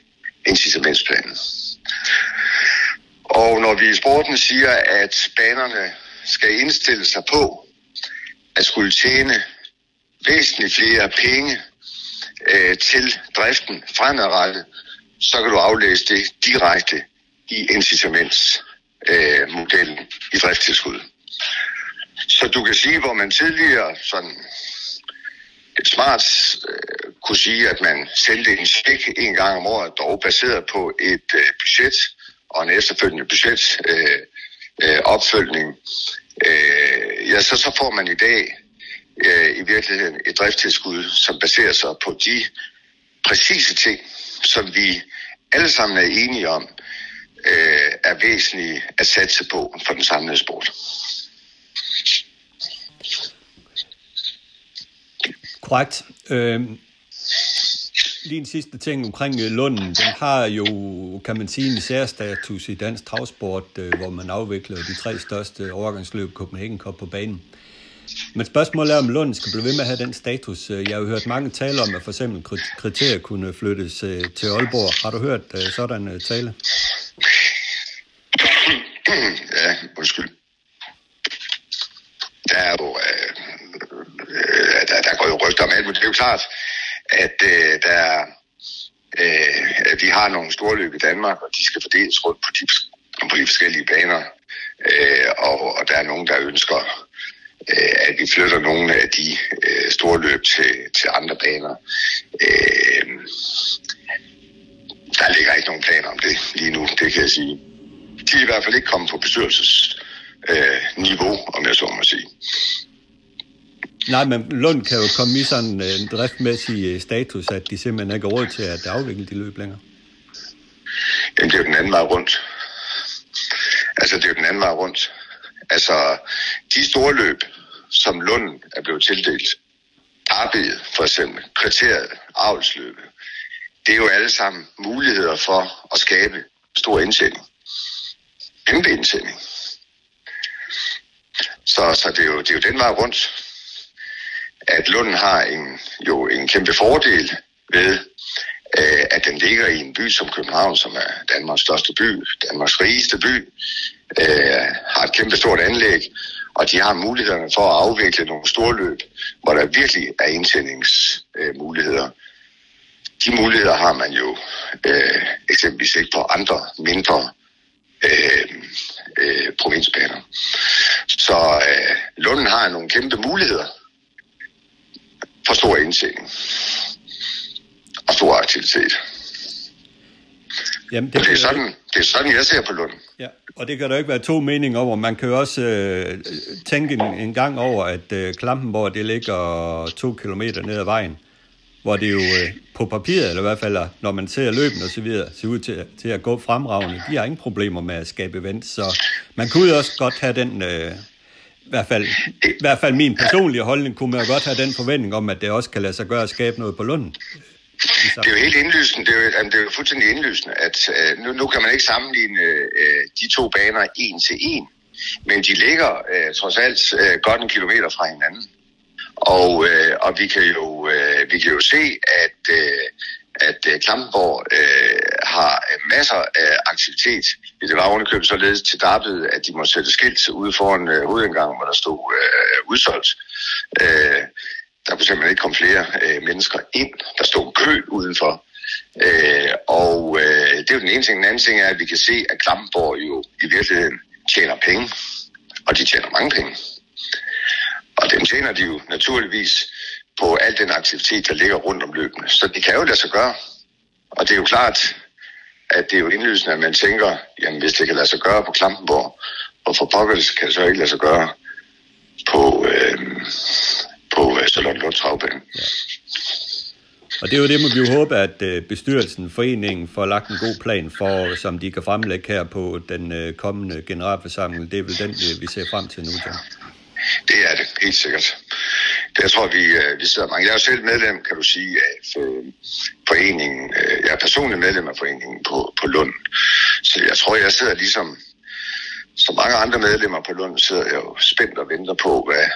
incitamentsplanen. Og når vi i sporten siger, at banerne skal indstille sig på at skulle tjene væsentligt flere penge øh, til driften fremadrettet, så kan du aflæse det direkte i incitamentsmodellen øh, i driftstilskud. Så du kan sige, hvor man tidligere sådan et smart øh, kunne sige, at man sendte en check en gang om året, dog baseret på et øh, budget og en efterfølgende budget øh, øh, opfølgning. Øh, ja, så, så får man i dag øh, i virkeligheden et driftstilskud, som baserer sig på de præcise ting, som vi alle sammen er enige om, øh, er væsentlige at satse på for den samlede sport. Korrekt. Øh, lige en sidste ting omkring øh, Lunden. Den har jo, kan man sige, en særstatus i dansk travsport, øh, hvor man afvikler de tre største overgangsløb Copenhagen Cup på banen. Men spørgsmålet er, om Lund skal blive ved med at have den status. Øh, jeg har jo hørt mange tale om, at for eksempel kriterier kunne flyttes øh, til Aalborg. Har du hørt øh, sådan tale? Ja, undskyld. Der er jo, øh, der, der går jo rygter om alt, men det er jo klart, at øh, der, øh, at vi har nogle store løb i Danmark, og de skal fordeles rundt på de, på de forskellige baner. Øh, og, og der er nogen, der ønsker, øh, at vi flytter nogle af de øh, store løb til, til andre baner. Øh, der ligger ikke nogen planer om det lige nu, det kan jeg sige. De er i hvert fald ikke kommet på bestyrelsesniveau, øh, om jeg så må sige. Nej, men Lund kan jo komme i sådan en driftmæssig øh, status, at de simpelthen ikke har råd til at afvikle de løb længere. Jamen, det er jo den anden vej rundt. Altså, det er jo den anden vej rundt. Altså, de store løb, som Lund er blevet tildelt, arbejdet for eksempel, kriteriet, avlsløbet, det er jo alle sammen muligheder for at skabe stor indtjening. Kæmpe indtjening. Så, så det, er jo, det er jo den vej rundt at Lund har en, jo en kæmpe fordel ved, øh, at den ligger i en by som København, som er Danmarks største by, Danmarks rigeste by, øh, har et kæmpe stort anlæg, og de har mulighederne for at afvikle nogle store løb, hvor der virkelig er indtjeningsmuligheder. Øh, de muligheder har man jo øh, eksempelvis ikke på andre mindre øh, øh, provinsbaner. Så øh, Lunden har nogle kæmpe muligheder for stor indtjening og stor aktivitet. Jamen, det, det, er sådan, det er sådan, jeg ser på Lund. Ja, og det kan der ikke være to meninger over. Man kan jo også øh, tænke en, en gang over, at øh, Klampenborg det ligger to kilometer ned ad vejen, hvor det jo øh, på papiret, eller i hvert fald når man ser løbende og så videre, ser ud til, til at gå fremragende. De har ingen problemer med at skabe events, så man kunne jo også godt have den... Øh, i hvert, fald, I hvert fald min personlige holdning kunne man jo godt have den forventning om, at det også kan lade sig gøre at skabe noget på Lunden. Det er jo helt indlysende, det er jo, det er jo fuldstændig indlysende, at uh, nu, nu kan man ikke sammenligne uh, de to baner en til en, men de ligger uh, trods alt uh, godt en kilometer fra hinanden. Og, uh, og vi, kan jo, uh, vi kan jo se, at, uh, at uh, Klampenborg uh, har masser af aktivitet. Det var ovenikøbet således til Darby, at de må sætte skilt ude foran uh, hovedindgangen, hvor der stod uh, udsolgt. Uh, der kunne simpelthen ikke komme flere øh, mennesker ind. Der stod kø udenfor. Øh, og øh, det er jo den ene ting. Den anden ting er, at vi kan se, at Klampenborg jo i virkeligheden tjener penge. Og de tjener mange penge. Og dem tjener de jo naturligvis på al den aktivitet, der ligger rundt om løbende. Så det kan jo lade sig gøre. Og det er jo klart, at det er jo indlysende, at man tænker, jamen hvis det kan lade sig gøre på Klampenborg, og for pokker kan det så ikke lade sig gøre på, øh, på Charlotte Travbane. Ja. Og det er jo det, man vi jo håbe, at øh, bestyrelsen, foreningen, får lagt en god plan for, som de kan fremlægge her på den øh, kommende generalforsamling. Det er vel den, vi ser frem til nu, John. Det er det, helt sikkert. Det jeg tror vi, øh, vi sidder mange. Jeg er jo selv medlem, kan du sige, af foreningen. Jeg er personligt medlem af foreningen på, på Lund. Så jeg tror, jeg sidder ligesom, som mange andre medlemmer på Lund, sidder jeg jo spændt og venter på, hvad,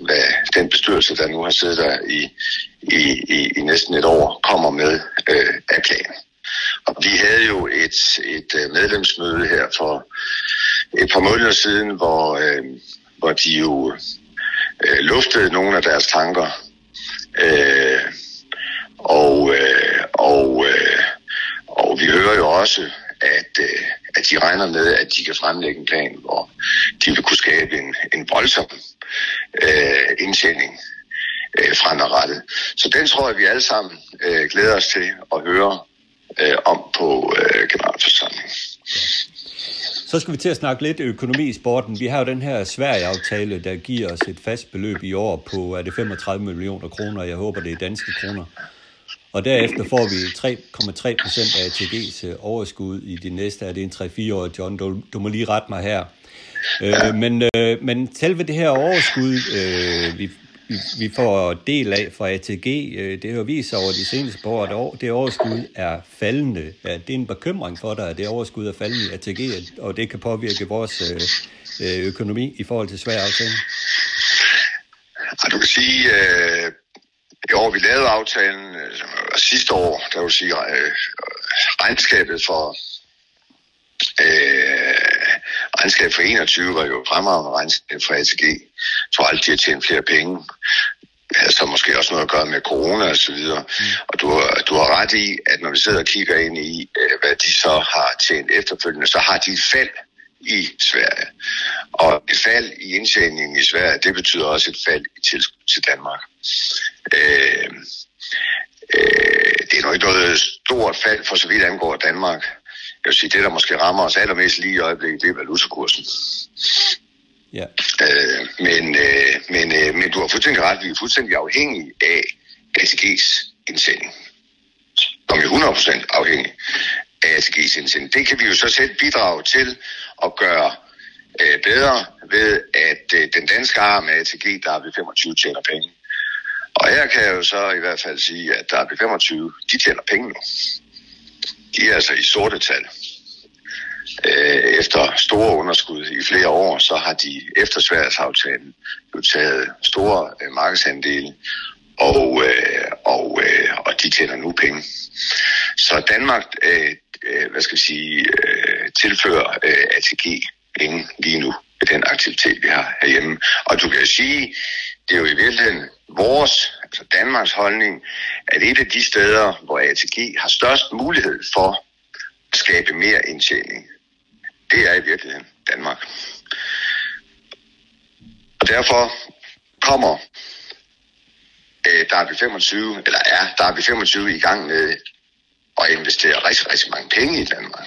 hvad den bestyrelse, der nu har siddet der i, i, i, i næsten et år, kommer med øh, af planen. Og vi havde jo et, et øh, medlemsmøde her for et par måneder siden, hvor, øh, hvor de jo øh, luftede nogle af deres tanker. Øh, og, øh, og, øh, og vi hører jo også, at, øh, at de regner med, at de kan fremlægge en plan, hvor de vil kunne skabe en, en voldsom øh, indtjening øh, fremadrettet. Så den tror jeg, vi alle sammen øh, glæder os til at høre øh, om på øh, generalforsamlingen. Så skal vi til at snakke lidt økonomi i sporten. Vi har jo den her Sverige-aftale, der giver os et fast beløb i år på, er det 35 millioner kroner? Jeg håber, det er danske kroner. Og derefter får vi 3,3 procent af ATG's øh, overskud i de næste, er det en 3-4 år, John, du, du må lige rette mig her. Øh, men, øh, men selve det her overskud, øh, vi, vi får del af fra ATG, øh, det har vist sig over de seneste par år, at det overskud er faldende. Ja, det er en bekymring for dig, at det overskud er faldende i ATG, og det kan påvirke vores øh, øh økonomi i forhold til svær aftale. Du kan sige, øh, jo, vi lavede aftalen, øh, sidste år, der vil sige, øh, regnskabet for øh, regnskab for 21 var jo fremragende regnskab for ATG. Jeg tror aldrig, de har tjent flere penge. Det havde så måske også noget at gøre med corona og så videre. Mm. Og du, har, du har ret i, at når vi sidder og kigger ind i, øh, hvad de så har tjent efterfølgende, så har de et fald i Sverige. Og et fald i indtjeningen i Sverige, det betyder også et fald i tilskud til Danmark. Øh, øh, det er nok ikke noget stort fald for så vidt angår Danmark. Jeg vil sige, det der måske rammer os allermest lige i øjeblikket, det er valutakursen. Ja. Øh, men, øh, men, øh, men du har fuldstændig ret, vi er fuldstændig afhængige af ATG's indsending. Som er 100% afhængig af ATG's indsending. Det kan vi jo så selv bidrage til at gøre øh, bedre ved, at øh, den danske arm af ATG, der er ved 25, tjener penge. Og her kan jeg jo så i hvert fald sige, at der er 25, de tjener penge nu de er altså i sorte tal. Øh, efter store underskud i flere år, så har de efter Sverigesaftalen jo taget store øh, markedsandele og, øh, og, og de tjener nu penge. Så Danmark, hvad skal jeg sige, tilfører ATG penge lige nu med den aktivitet, vi har herhjemme. Og du kan sige, det er jo i virkeligheden vores, altså Danmarks holdning, at et af de steder, hvor ATG har størst mulighed for at skabe mere indtjening, det er i virkeligheden Danmark. Og derfor kommer øh, Derby 25, eller er Derby 25 i gang med at investere rigtig, rigtig mange penge i Danmark.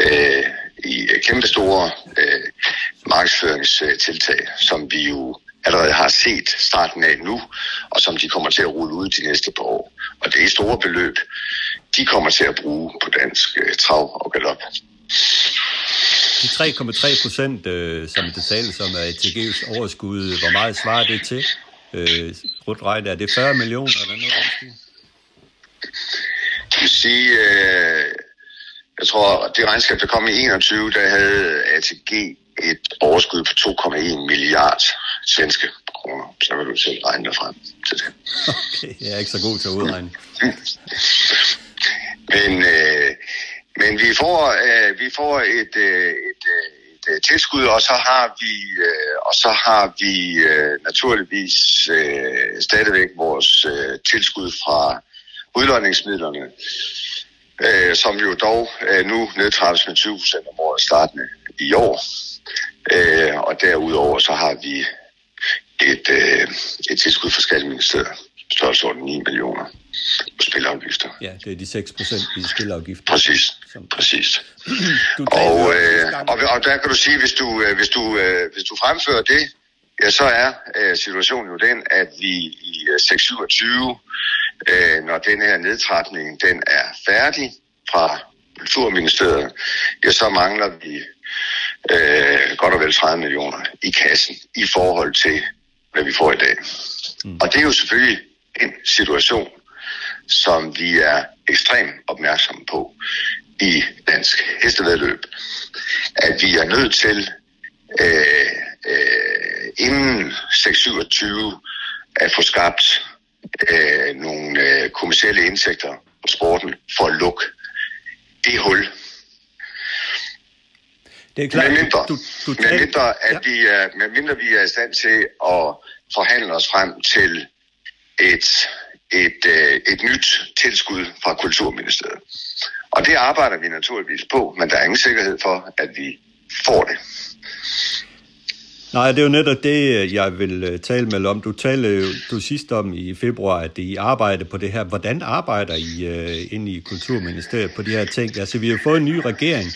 Øh, I kæmpe store øh, markedsføringstiltag, som vi jo allerede har set starten af nu, og som de kommer til at rulle ud de næste par år. Og det er store beløb, de kommer til at bruge på dansk øh, trav og galop. De 3,3 procent, øh, som det tales om af ATG's overskud, hvor meget svarer det til? Øh, rundt regnet, er det 40 millioner eller noget? Jeg vil sige, øh, jeg tror, det regnskab, der kom i 21, der havde ATG et overskud på 2,1 milliard svenske kroner. Så kan du selv regne dig frem til det. Okay, jeg er ikke så god til at udregne. Men, øh, men vi får, øh, vi får et, øh, et, øh, et, et tilskud, og så har vi, øh, og så har vi øh, naturligvis øh, stadigvæk vores øh, tilskud fra udlodningsmidlerne, øh, som jo dog øh, nu nedtrappes med 20 procent om året startende i år. Øh, og derudover så har vi et, øh, et tilskud fra Skatteministeriet, størrelsesorden 9 millioner på spilafgifter. Ja, det er de 6 procent i spilafgifter. Præcis, Som- præcis. Du Og, øh, og, og der kan du sige, hvis du, øh, hvis du, øh, hvis du fremfører det, ja, så er øh, situationen jo den, at vi i øh, 627, øh, når den her nedtrætning den er færdig fra Kulturministeriet, ja, så mangler vi øh, godt og vel 30 millioner i kassen i forhold til, hvad vi får i dag. Mm. Og det er jo selvfølgelig en situation, som vi er ekstremt opmærksomme på i dansk hestevedløb, at vi er nødt til øh, øh, inden 627 at få skabt øh, nogle øh, kommersielle indtægter på sporten for at lukke det hul. Det er klart, Med mindre, du, du med talte- mindre, at Ja. vi er, med mindre vi er i stand til at forhandle os frem til et, et, øh, et nyt tilskud fra Kulturministeriet. Og det arbejder vi naturligvis på, men der er ingen sikkerhed for, at vi får det. Nej, det er jo netop det, jeg vil øh, tale med om. Du talte jo du sidst om i februar, at I arbejder på det her. Hvordan arbejder I uh, inde i Kulturministeriet på de her ting? Altså, vi har fået en ny regering.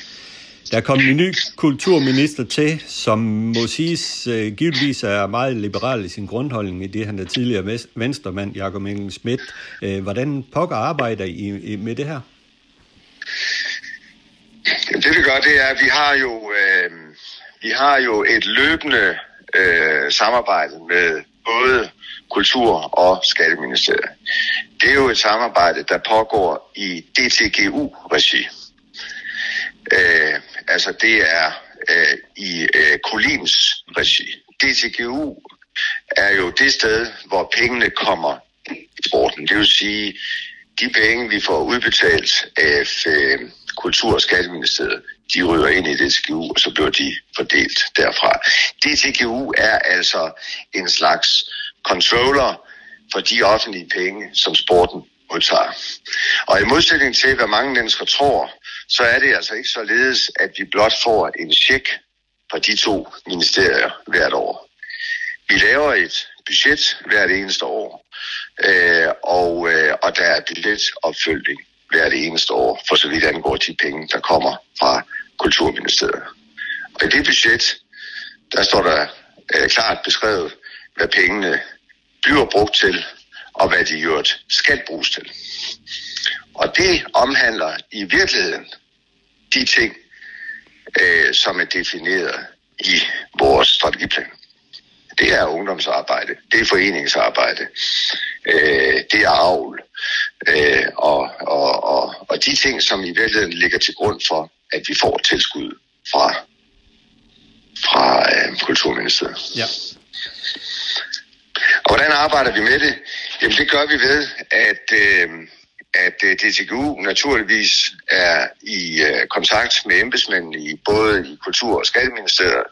Der kom en ny kulturminister til, som må siges øh, givetvis er meget liberal i sin grundholdning i det, han er tidligere venstremand, Jakob Engel Schmidt. Øh, hvordan pokker arbejder I, I med det her? Jamen, det vi gør, det er, at vi har jo, øh, vi har jo et løbende øh, samarbejde med både Kultur- og Skatteministeriet. Det er jo et samarbejde, der pågår i DTGU-regi. Øh, altså det er øh, i øh, Kolins regi. DTGU er jo det sted, hvor pengene kommer i sporten. Det vil sige, de penge, vi får udbetalt af øh, Kultur- og Skatteministeriet, de ryger ind i DTGU, og så bliver de fordelt derfra. DTGU er altså en slags controller for de offentlige penge, som sporten modtager. Og i modsætning til, hvad mange mennesker tror, så er det altså ikke således, at vi blot får en check fra de to ministerier hvert år. Vi laver et budget hvert eneste år, øh, og, øh, og der er billetopfølgning hvert eneste år, for så vidt angår de penge, der kommer fra Kulturministeriet. Og i det budget, der står der øh, klart beskrevet, hvad pengene bliver brugt til, og hvad de i øvrigt skal bruges til. Og det omhandler i virkeligheden de ting, øh, som er defineret i vores strategiplan. Det er ungdomsarbejde, det er foreningsarbejde, øh, det er avl, øh, og, og, og, og de ting, som i virkeligheden ligger til grund for, at vi får tilskud fra, fra øh, Kulturministeriet. Ja. Og hvordan arbejder vi med det? Jamen det gør vi ved, at, øh, at øh, DTGU naturligvis er i øh, kontakt med embedsmændene i både i Kultur- og Skatteministeriet.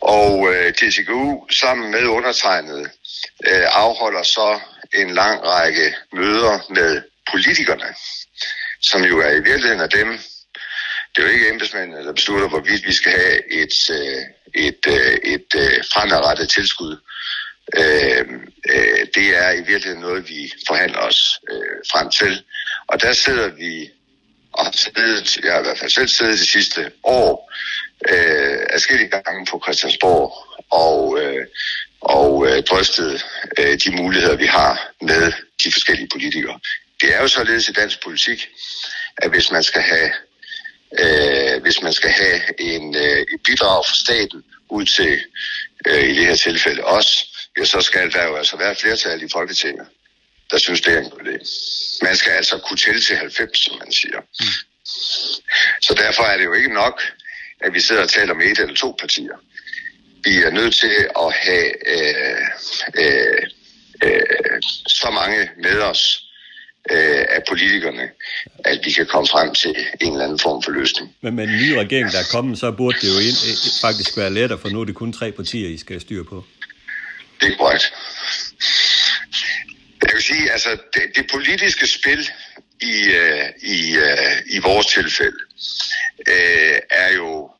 Og øh, DTGU sammen med undertegnet afholder så en lang række møder med politikerne, som jo er i virkeligheden af dem, det er jo ikke embedsmændene, der beslutter, hvorvidt vi skal have et, et, et, et fremadrettet tilskud. Øh, øh, Det er i virkeligheden noget, vi forhandler os øh, frem til. Og der sidder vi, og har siddet, jeg har i hvert fald selv siddet de sidste år, øh, afskillige gange på Christiansborg, og, øh, og øh, drøftet øh, de muligheder, vi har med de forskellige politikere. Det er jo således i dansk politik, at hvis man skal have øh, hvis man skal have en, øh, et bidrag fra staten ud til, øh, i det her tilfælde os, ja, så skal der jo altså være et flertal i Folketinget, der synes, det er en god idé. Man skal altså kunne tælle til 90, som man siger. Mm. Så derfor er det jo ikke nok, at vi sidder og taler med et eller to partier. Vi er nødt til at have øh, øh, øh, så mange med os, øh, af politikerne, at vi kan komme frem til en eller anden form for løsning. Men med den nye regering, der er kommet, så burde det jo ind, øh, faktisk være lettere, for nu er det kun tre partier, I skal styre på. Det er korrekt. Jeg vil sige, altså det, det politiske spil i, øh, i, øh, i vores tilfælde øh, er jo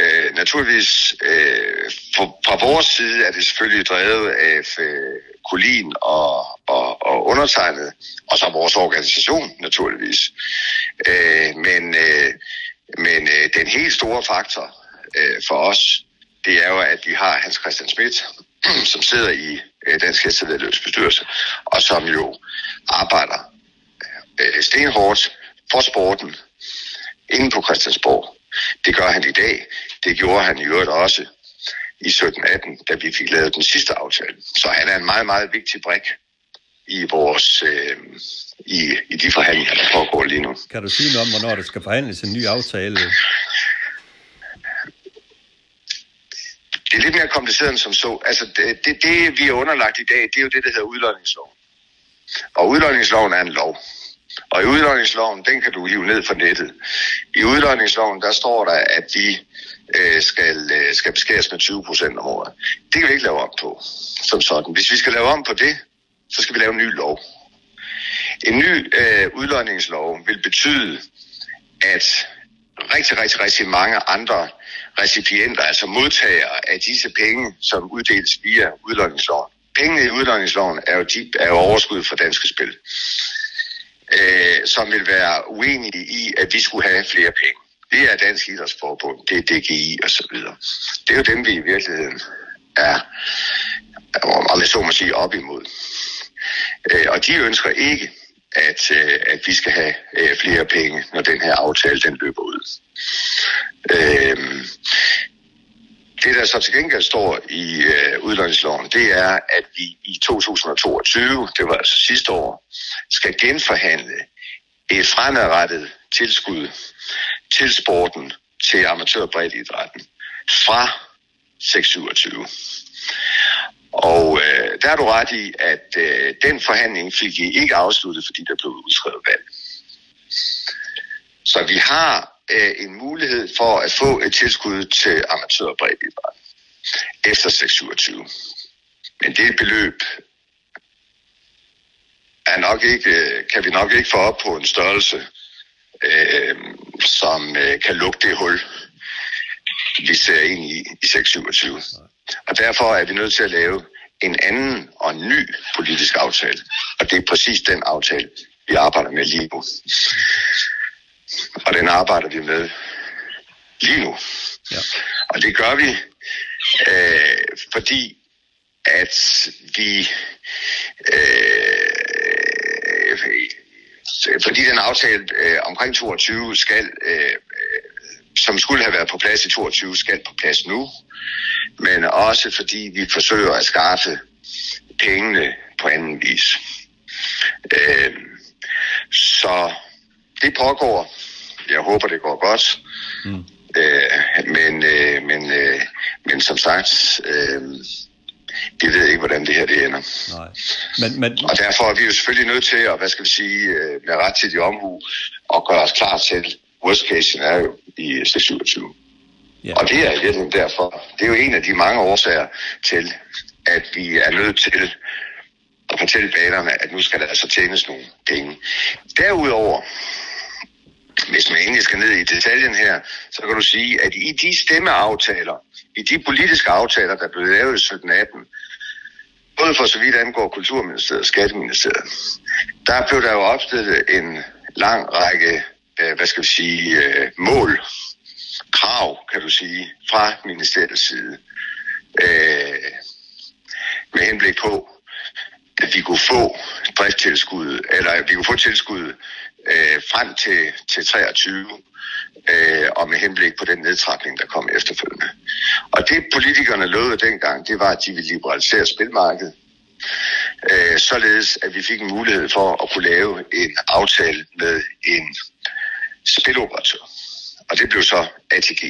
øh, naturligvis uh, fra vores side er det selvfølgelig drevet af øh, Kolin og, og, og undertegnet, og så vores organisation naturligvis. Øh, men øh, men øh, den helt store faktor øh, for os, det er jo, at vi har Hans Christian Schmidt, som sidder i øh, Dansk Hestevedløbs bestyrelse, og som jo arbejder øh, stenhårdt for sporten inde på Christiansborg. Det gør han i dag. Det gjorde han i øvrigt også i 17-18, da vi fik lavet den sidste aftale. Så han er en meget, meget vigtig brik i vores øh, i, i de forhandlinger, der foregår lige nu. Kan du sige noget om, hvornår der skal forhandles en ny aftale? Det er lidt mere kompliceret end som så. Altså, det, det, det vi er underlagt i dag, det er jo det, der hedder udløjningsloven. Og udløjningsloven er en lov. Og i udløjningsloven, den kan du hive ned fra nettet. I udløjningsloven, der står der, at vi øh, skal, øh, skal beskæres med 20 procent om året. Det kan vi ikke lave om på som sådan. Hvis vi skal lave om på det, så skal vi lave en ny lov. En ny øh, udløjningslov vil betyde, at rigtig, rigtig, rigtig mange andre recipienter, altså modtagere af disse penge, som uddeles via udlodningsloven. Pengene i udlodningsloven er jo, de, er jo overskud for danske spil, øh, som vil være uenige i, at vi skulle have flere penge. Det er Dansk Idrætsforbund, det er DGI og så videre. Det er jo dem, vi i virkeligheden er, om jeg så må sige, op imod. Øh, og de ønsker ikke, at, øh, at vi skal have øh, flere penge, når den her aftale den løber ud. Øhm, det, der så til gengæld står i øh, udlånsloven, det er, at vi i 2022, det var altså sidste år, skal genforhandle et fremadrettet tilskud til sporten, til amatør- fra 627. Og øh, der er du ret i, at øh, den forhandling fik I ikke afsluttet, fordi der blev udskrevet valg. Så vi har øh, en mulighed for at få et tilskud til amatør- efter 627. Men det beløb er nok ikke, øh, kan vi nok ikke få op på en størrelse, øh, som øh, kan lukke det hul, vi ser ind i i 627. Og derfor er vi nødt til at lave en anden og en ny politisk aftale. Og det er præcis den aftale, vi arbejder med lige nu. Og den arbejder vi med lige nu. Ja. Og det gør vi, øh, fordi at vi øh, fordi den aftale øh, omkring 22 skal øh, som skulle have været på plads i 22, skal på plads nu. Men også fordi vi forsøger at skaffe pengene på anden vis. Øh, så det pågår. Jeg håber, det går godt. Mm. Øh, men, øh, men, øh, men som sagt, øh, vi ved ikke, hvordan det her det ender. Nej. Men, men... Og derfor er vi jo selvfølgelig nødt til at, hvad skal vi sige, øh, med ret til de omhu, og gøre os klar til worst case scenario i 27. Ja. Og det er virkeligheden derfor. Det er jo en af de mange årsager til, at vi er nødt til at fortælle banerne, at nu skal der altså tjenes nogle penge. Derudover, hvis man egentlig skal ned i detaljen her, så kan du sige, at i de stemmeaftaler, i de politiske aftaler, der blev lavet i 1718, både for så vidt angår Kulturministeriet og Skatteministeriet, der blev der jo opstillet en lang række, øh, hvad skal vi sige, øh, mål, krav, kan du sige, fra ministeriets side, øh, med henblik på, at vi kunne få driftstilskud, eller at vi kunne få tilskud øh, frem til, til 23, øh, og med henblik på den nedtrækning, der kom efterfølgende. Og det politikerne lovede dengang, det var, at de ville liberalisere spilmarkedet, øh, således at vi fik en mulighed for at kunne lave en aftale med en spiloperatør. Og det blev så ATG.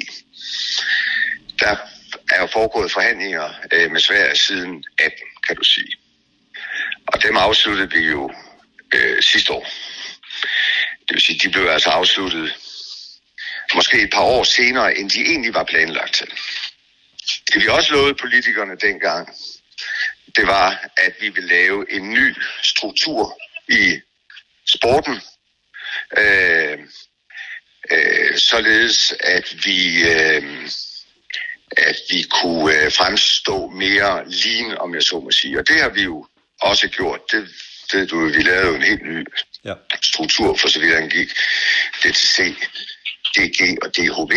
Der er jo foregået forhandlinger øh, med Sverige siden 18, kan du sige. Og dem afsluttede vi jo øh, sidste år. Det vil sige, de blev altså afsluttet måske et par år senere, end de egentlig var planlagt til. Det vi også lovede politikerne dengang, det var, at vi ville lave en ny struktur i sporten, øh, øh, således at vi, øh, at vi kunne øh, fremstå mere lean, om jeg så må sige. Og det har vi jo også gjort. Det ved du, vi lavede jo en helt ny ja. struktur for så vidt angik DTC, DG og DHB.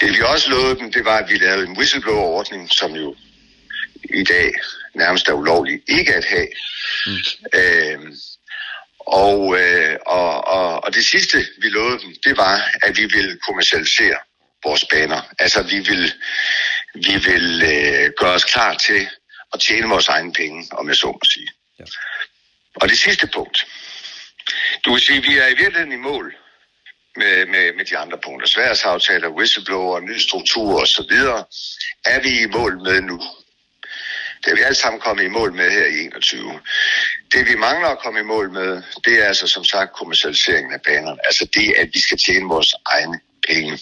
Det vi også lovede dem, det var, at vi lavede en whistleblower-ordning, som jo i dag nærmest er ulovlig ikke at have. Mm. Øhm, og, øh, og, og, og det sidste, vi lovede dem, det var, at vi ville kommercialisere vores baner. Altså, vi vil, vi vil øh, gøre os klar til at tjene vores egne penge, om jeg så må sige. Ja. Og det sidste punkt. Du vil sige, at vi er i virkeligheden i mål med, med, med de andre punkter. Sværsaftaler, whistleblower, ny struktur osv. er vi i mål med nu. Det er vi alle sammen kommet i mål med her i 21. Det vi mangler at komme i mål med, det er altså som sagt kommercialiseringen af banerne. Altså det, at vi skal tjene vores egne penge.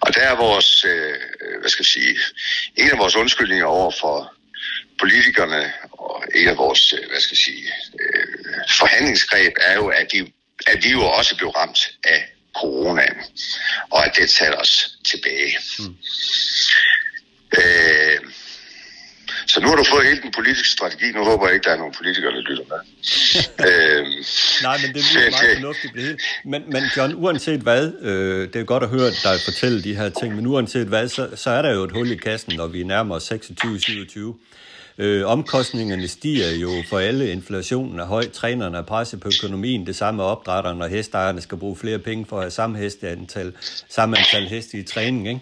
Og der er vores, øh, hvad skal jeg sige, en af vores undskyldninger over for politikerne og en af vores, øh, hvad skal jeg sige, øh, forhandlingsgreb er jo, at, de, at vi jo også blev ramt af coronaen, og at det tager os tilbage. Mm. Øh, så nu har du fået hele den politiske strategi. Nu håber jeg ikke, der er nogen politikere, der lytter med. øhm, Nej, men det er meget fornuftigt blive men, men John, uanset hvad, øh, det er godt at høre dig fortælle de her ting, men uanset hvad, så, så er der jo et hul i kassen, når vi nærmer os 26-27. Øh, omkostningerne stiger jo for alle. Inflationen er høj, trænerne er presset på økonomien. Det samme med opdrætterne, og hestejerne skal bruge flere penge for at have samme, hesteantal, samme antal heste i træning. Ikke?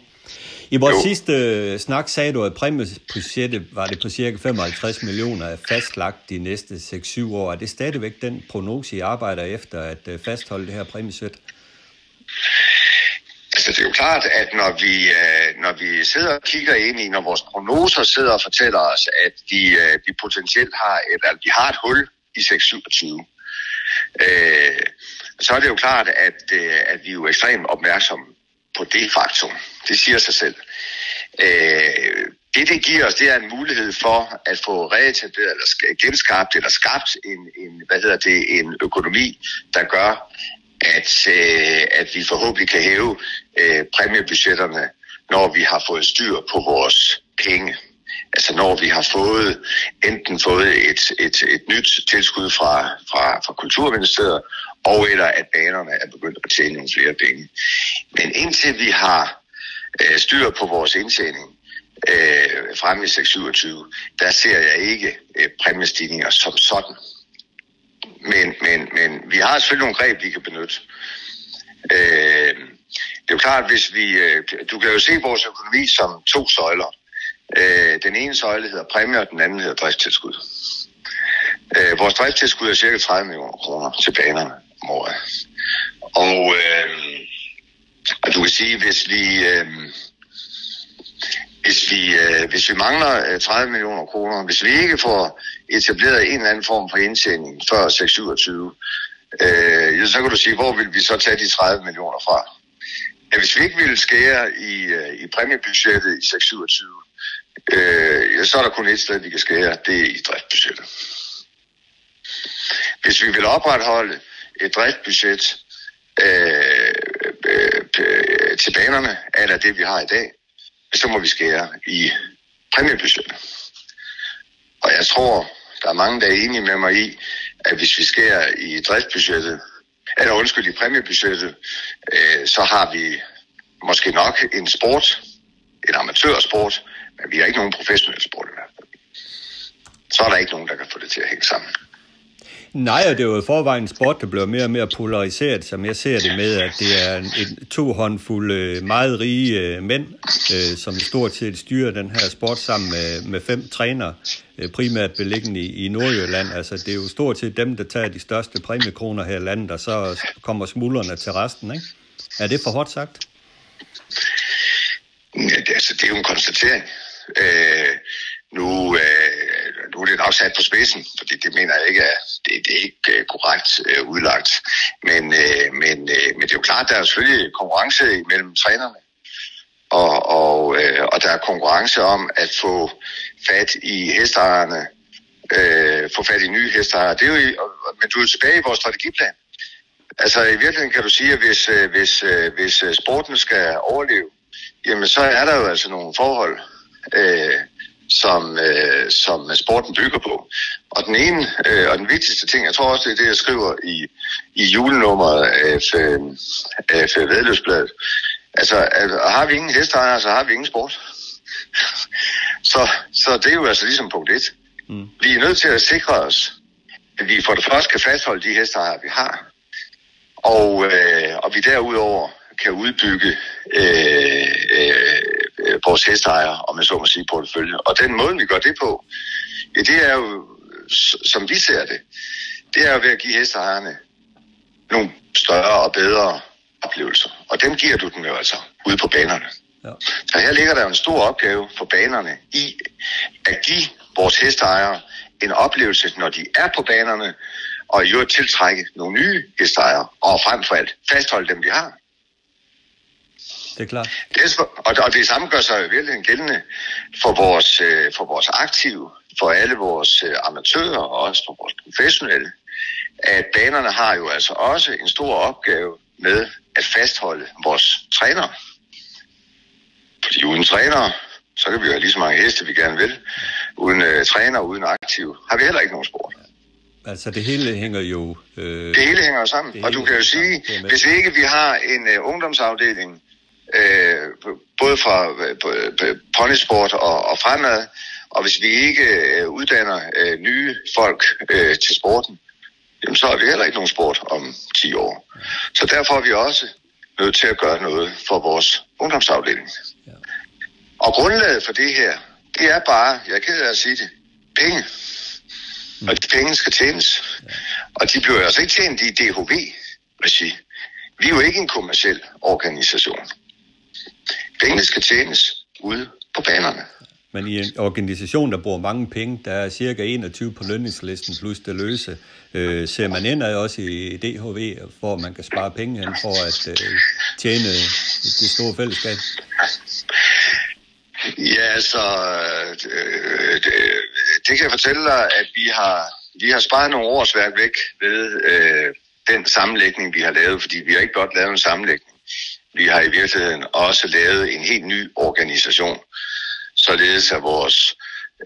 I vores jo. sidste øh, snak sagde du, at præmiebudgettet var det på cirka 55 millioner er fastlagt de næste 6-7 år. Er det stadigvæk den prognose, I arbejder efter at øh, fastholde det her præmiesæt? Altså det er jo klart, at når vi, øh, når vi sidder og kigger ind i, når vores prognoser sidder og fortæller os, at vi, øh, vi potentielt har et, at vi har et hul i 627, øh, så er det jo klart, at, øh, at vi er jo ekstremt opmærksomme på det faktum. Det siger sig selv. Øh, det, det giver os, det er en mulighed for at få reetableret eller genskabt eller skabt en, en, hvad hedder det, en økonomi, der gør, at, øh, at vi forhåbentlig kan hæve øh, præmiebudgetterne, når vi har fået styr på vores penge. Altså når vi har fået enten fået et, et, et nyt tilskud fra, fra, fra Kulturministeriet, og eller at banerne er begyndt at tjene nogle flere penge. Men indtil vi har øh, styr på vores indtjening øh, frem i 627, der ser jeg ikke øh, præmiestigninger som sådan. Men, men, men vi har selvfølgelig nogle greb, vi kan benytte. Øh, det er jo klart, hvis vi... Øh, du kan jo se vores økonomi som to søjler. Øh, den ene søjle hedder præmier, og den anden hedder driftstilskud. Øh, vores driftstilskud er cirka 30 millioner kroner til banerne om året. Og, øh, og du kan sige, hvis vi... Øh, hvis vi, øh, hvis vi mangler 30 millioner kroner, hvis vi ikke får etableret en eller anden form for indtjening før 627, øh, så kan du sige, hvor vil vi så tage de 30 millioner fra? Ja, hvis vi ikke ville skære i, øh, i præmiebudgettet i 627, øh, så er der kun et sted, vi kan skære, det er i driftsbudgettet. Hvis vi vil opretholde et driftsbudget øh, øh, til banerne, eller det vi har i dag, så må vi skære i præmiebudgettet. Og jeg tror, der er mange, der er enige med mig i, at hvis vi skærer i driftsbudgettet, eller undskyld, i præmiebudgettet, øh, så har vi måske nok en sport, en amatørsport, men vi har ikke nogen professionel sport i hvert fald. Så er der ikke nogen, der kan få det til at hænge sammen. Nej, og det er jo i forvejen en sport, der bliver mere og mere polariseret, som jeg ser det med, at det er en, en to håndfulde øh, meget rige øh, mænd, øh, som stort set styrer den her sport sammen med, med fem trænere, øh, primært beliggende i, i Nordjylland. Altså, det er jo stort set dem, der tager de største præmiekroner her i landet, og så kommer smuldrene til resten, ikke? Er det for hårdt sagt? Ja, det, altså, det er jo en konstatering. Øh, nu, øh, nu er det nok sat på spidsen, fordi det mener jeg ikke er, det, det er ikke øh, korrekt øh, udlagt. Men, øh, men, øh, men det er jo klart, der er selvfølgelig konkurrence mellem trænerne. Og, og, øh, og der er konkurrence om at få fat i hestejerne, øh, få fat i nye hestejere. Det er jo, men du er tilbage i vores strategiplan. Altså i virkeligheden kan du sige, at hvis, øh, hvis, øh, hvis øh, sporten skal overleve, jamen så er der jo altså nogle forhold, øh, som, øh, som sporten bygger på. Og den ene øh, og den vigtigste ting, jeg tror også, det er det, jeg skriver i, i julenummeret af, øh, af Vedløbsbladet. Altså, at, har vi ingen hesteejere, så har vi ingen sport. så, så det er jo altså ligesom punkt et. Mm. Vi er nødt til at sikre os, at vi for det første kan fastholde de hesteejere, vi har. Og, øh, og vi derudover kan udbygge øh, øh, vores hesteejere, om jeg så må sige, portefølje. Og den måde, vi gør det på, ja, det er jo, som vi ser det, det er jo ved at give hesteejerne nogle større og bedre oplevelser. Og dem giver du dem jo altså ude på banerne. Ja. Så her ligger der en stor opgave for banerne i at give vores hesteejere en oplevelse, når de er på banerne, og i øvrigt tiltrække nogle nye hesteejere, og frem for alt fastholde dem, vi har. Det er klart. Det er, og, og det samme gør sig i virkeligheden gældende for vores, øh, for vores aktive, for alle vores øh, amatører og også for vores professionelle, at banerne har jo altså også en stor opgave med at fastholde vores trænere. Fordi uden trænere, så kan vi jo have lige så mange heste, vi gerne vil. Uden øh, træner, uden aktiv, har vi heller ikke nogen sport. Altså, det hele hænger jo... Øh, Det hele hænger sammen. Det Og du kan jo sige, hvis ikke vi har en uh, ungdomsafdeling, øh, både fra ponysport og, og fremad, og hvis vi ikke uh, uddanner uh, nye folk uh, til sporten, jamen så har vi heller ikke nogen sport om 10 år. Så derfor er vi også nødt til at gøre noget for vores ungdomsafdeling. Ja. Og grundlaget for det her, det er bare, jeg er ked af at sige det, penge. Og de penge skal tjenes. Og de bliver altså ikke tjent i DHV-regi. Vi er jo ikke en kommersiel organisation. Pengene skal tjenes ude på banerne. Men i en organisation, der bruger mange penge, der er cirka 21 på lønningslisten plus det løse, øh, ser man indad også i DHV, hvor man kan spare penge hen for at øh, tjene det store fællesskab. Ja, altså, øh, det, det kan jeg fortælle dig, at vi har, vi har sparet nogle årsværk væk ved øh, den sammenlægning, vi har lavet, fordi vi har ikke blot lavet en sammenlægning. Vi har i virkeligheden også lavet en helt ny organisation, således at vores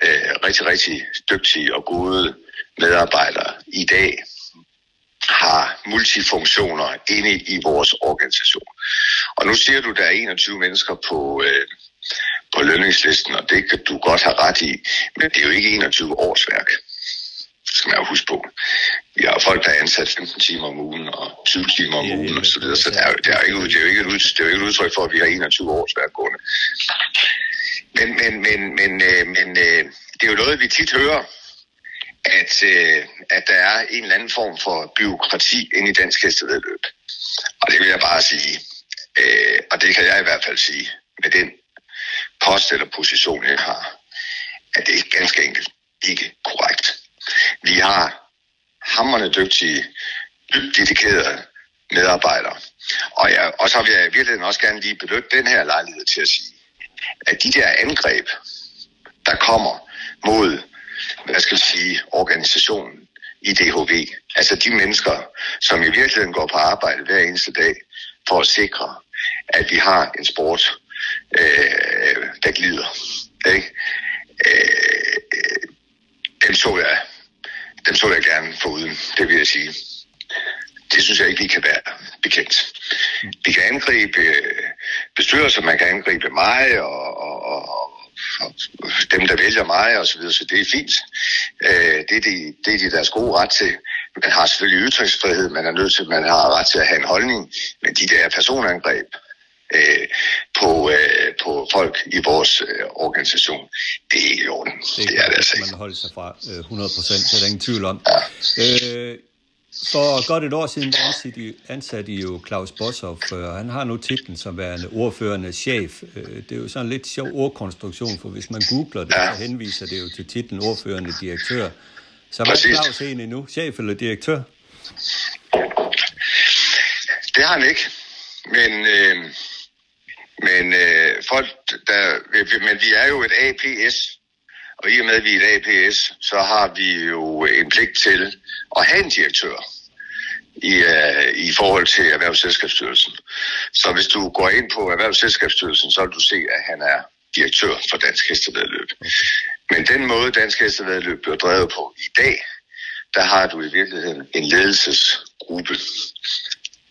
øh, rigtig, rigtig dygtige og gode medarbejdere i dag har multifunktioner inde i vores organisation. Og nu siger du, at der er 21 mennesker på, øh, på lønningslisten, og det kan du godt have ret i, men det er jo ikke 21 årsværk. Det skal man jo huske på. Vi har folk, der er ansat 15 timer om ugen og 20 timer om ugen og så videre, så det er, det er, ikke, det er jo ikke et det er jo ikke et udtryk for, at vi har 21 årsværk gående. Men, men, men, men, øh, men øh, det er jo noget, vi tit hører, at, øh, at der er en eller anden form for byråkrati inde i dansk hestevedløb. Og det vil jeg bare sige, øh, og det kan jeg i hvert fald sige, med den post eller position, jeg har, at det er ganske enkelt ikke korrekt. Vi har hammerne dygtige, dybt dedikerede medarbejdere. Og, ja, og så vil jeg i virkeligheden også gerne lige benytte den her lejlighed til at sige, at de der angreb, der kommer mod, hvad skal jeg sige, organisationen i DHV, altså de mennesker, som i virkeligheden går på arbejde hver eneste dag for at sikre, at vi har en sport, øh, der glider. Ikke? Øh, øh dem så jeg dem så jeg gerne få uden, det vil jeg sige. Det synes jeg ikke, vi kan være bekendt. Vi kan angribe øh, bestyrelser, man kan angribe mig og, og, og, og dem, der vælger mig og så videre, så det er fint. Øh, det, er de, det er de deres gode ret til. Man har selvfølgelig ytringsfrihed, man er nødt til, man har ret til at have en holdning, men de der personangreb, øh, på, øh, på folk i vores øh, organisation. Det er ikke i orden. Det, det er det altså ikke. Man holder sig fra øh, 100 procent, det er der ingen tvivl om. Ja. Øh, for godt et år siden ansatte I, ansatte I jo Claus Boshoff, og han har nu titlen som værende ordførende chef. Øh, det er jo sådan en lidt sjov ordkonstruktion, for hvis man googler det, så henviser det jo til titlen ordførende direktør. Så hvad er Claus egentlig nu? Chef eller direktør? Det har han ikke. Men øh, men øh, folk, der, men vi er jo et APS, og i og med, at vi er et APS, så har vi jo en pligt til at have en direktør i, uh, i forhold til Erhvervsselskabsstyrelsen. Så hvis du går ind på Erhvervsselskabsstyrelsen, så vil du se, at han er direktør for Dansk Hestevedløb. Men den måde, Dansk Hestevedløb bliver drevet på i dag, der har du i virkeligheden en ledelsesgruppe.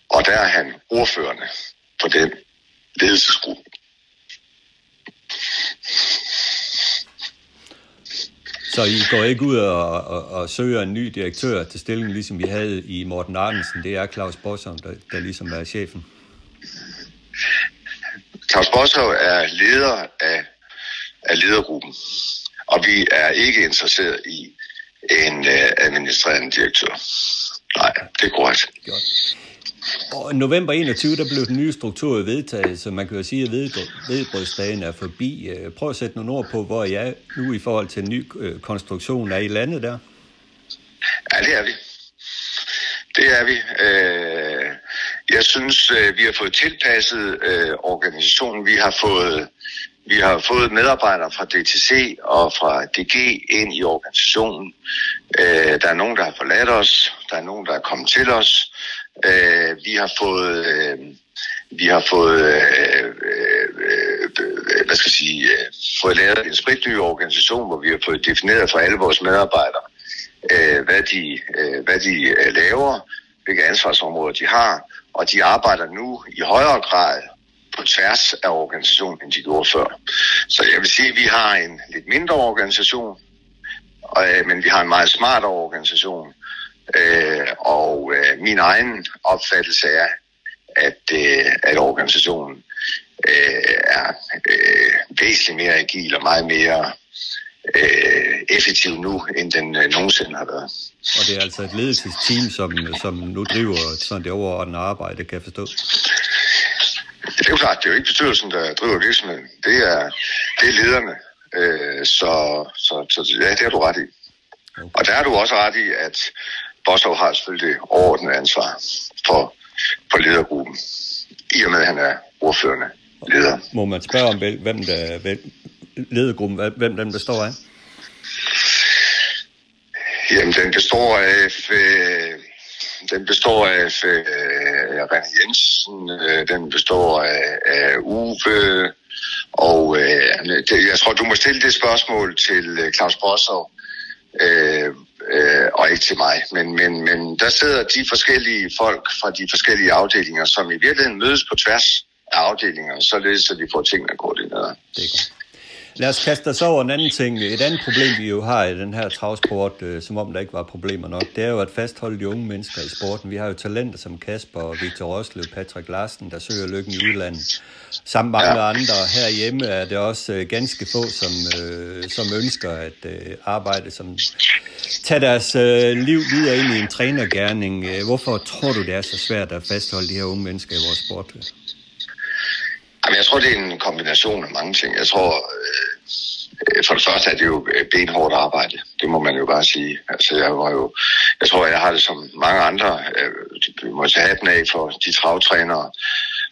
Og der er han ordførende for den ledelsesgruppe. Så I går ikke ud og, og, og søger en ny direktør til stillingen, ligesom vi havde i Morten Arnesen. Det er Claus Bossom, der, der ligesom er chefen. Claus Bossom er leder af, af ledergruppen, og vi er ikke interesseret i en uh, administrerende direktør. Nej, det er korrekt. Godt. Og november 21, der blev den nye struktur vedtaget, så man kan jo sige, at vedbrødsdagen er forbi. Øh, prøv at sætte nogle ord på, hvor jeg nu i forhold til en ny øh, konstruktion. Er I landet der? Ja, det er vi. Det er vi. Øh, jeg synes, øh, vi har fået tilpasset organisationen. Vi har fået vi har fået medarbejdere fra DTC og fra DG ind i organisationen. der er nogen, der har forladt os. Der er nogen, der er kommet til os. Øh, vi har fået... Øh, vi har fået, øh, øh, øh hvad skal jeg sige, øh, fået lavet en spritny organisation, hvor vi har fået defineret for alle vores medarbejdere, øh, hvad de, øh, hvad de øh, laver, hvilke ansvarsområder de har, og de arbejder nu i højere grad på tværs af organisationen, end de gjorde før. Så jeg vil sige, at vi har en lidt mindre organisation, og, øh, men vi har en meget smartere organisation, Øh, og øh, min egen opfattelse er, at, øh, at organisationen øh, er øh, væsentligt mere agil og meget mere øh, effektiv nu, end den øh, nogensinde har været. Og det er altså et ledelsesteam, som, som nu driver sådan det overordnede arbejde, kan jeg forstå? Det er jo klart, det er jo ikke bestyrelsen, der driver virksomheden. Det er, det er lederne. Øh, så, så, så ja, det har du ret i. Okay. Og der er du også ret i, at Bostow har selvfølgelig det overordnede ansvar for, for ledergruppen, i og med at han er ordførende leder. Må man spørge om, hvem der, hvem, ledergruppen, hvem den består af? Jamen, den består af... Øh, den består af øh, René Jensen, øh, den består af, af Uwe, og øh, det, jeg tror, du må stille det spørgsmål til øh, Claus Bossov, øh, øh, og ikke til mig. Men, men, men der sidder de forskellige folk fra de forskellige afdelinger, som i virkeligheden mødes på tværs af afdelingerne, således at de får tingene koordineret. Det er godt. Lad os kaste os over en anden ting. Et andet problem, vi jo har i den her travsport, øh, som om der ikke var problemer nok, det er jo at fastholde de unge mennesker i sporten. Vi har jo talenter som Kasper og Victor Roslev, Patrick Larsen, der søger lykken i udlandet. Sammen mange ja. andre herhjemme er det også øh, ganske få, som, øh, som ønsker at øh, arbejde, som tager deres øh, liv videre ind i en trænergærning. Øh, hvorfor tror du, det er så svært at fastholde de her unge mennesker i vores sport? Jamen, jeg tror, det er en kombination af mange ting. Jeg tror, øh, for det første er det jo benhårdt arbejde. Det må man jo bare sige. Altså, jeg var jo, jeg tror, jeg har det som mange andre. Øh, må tage hatten af for de travtrænere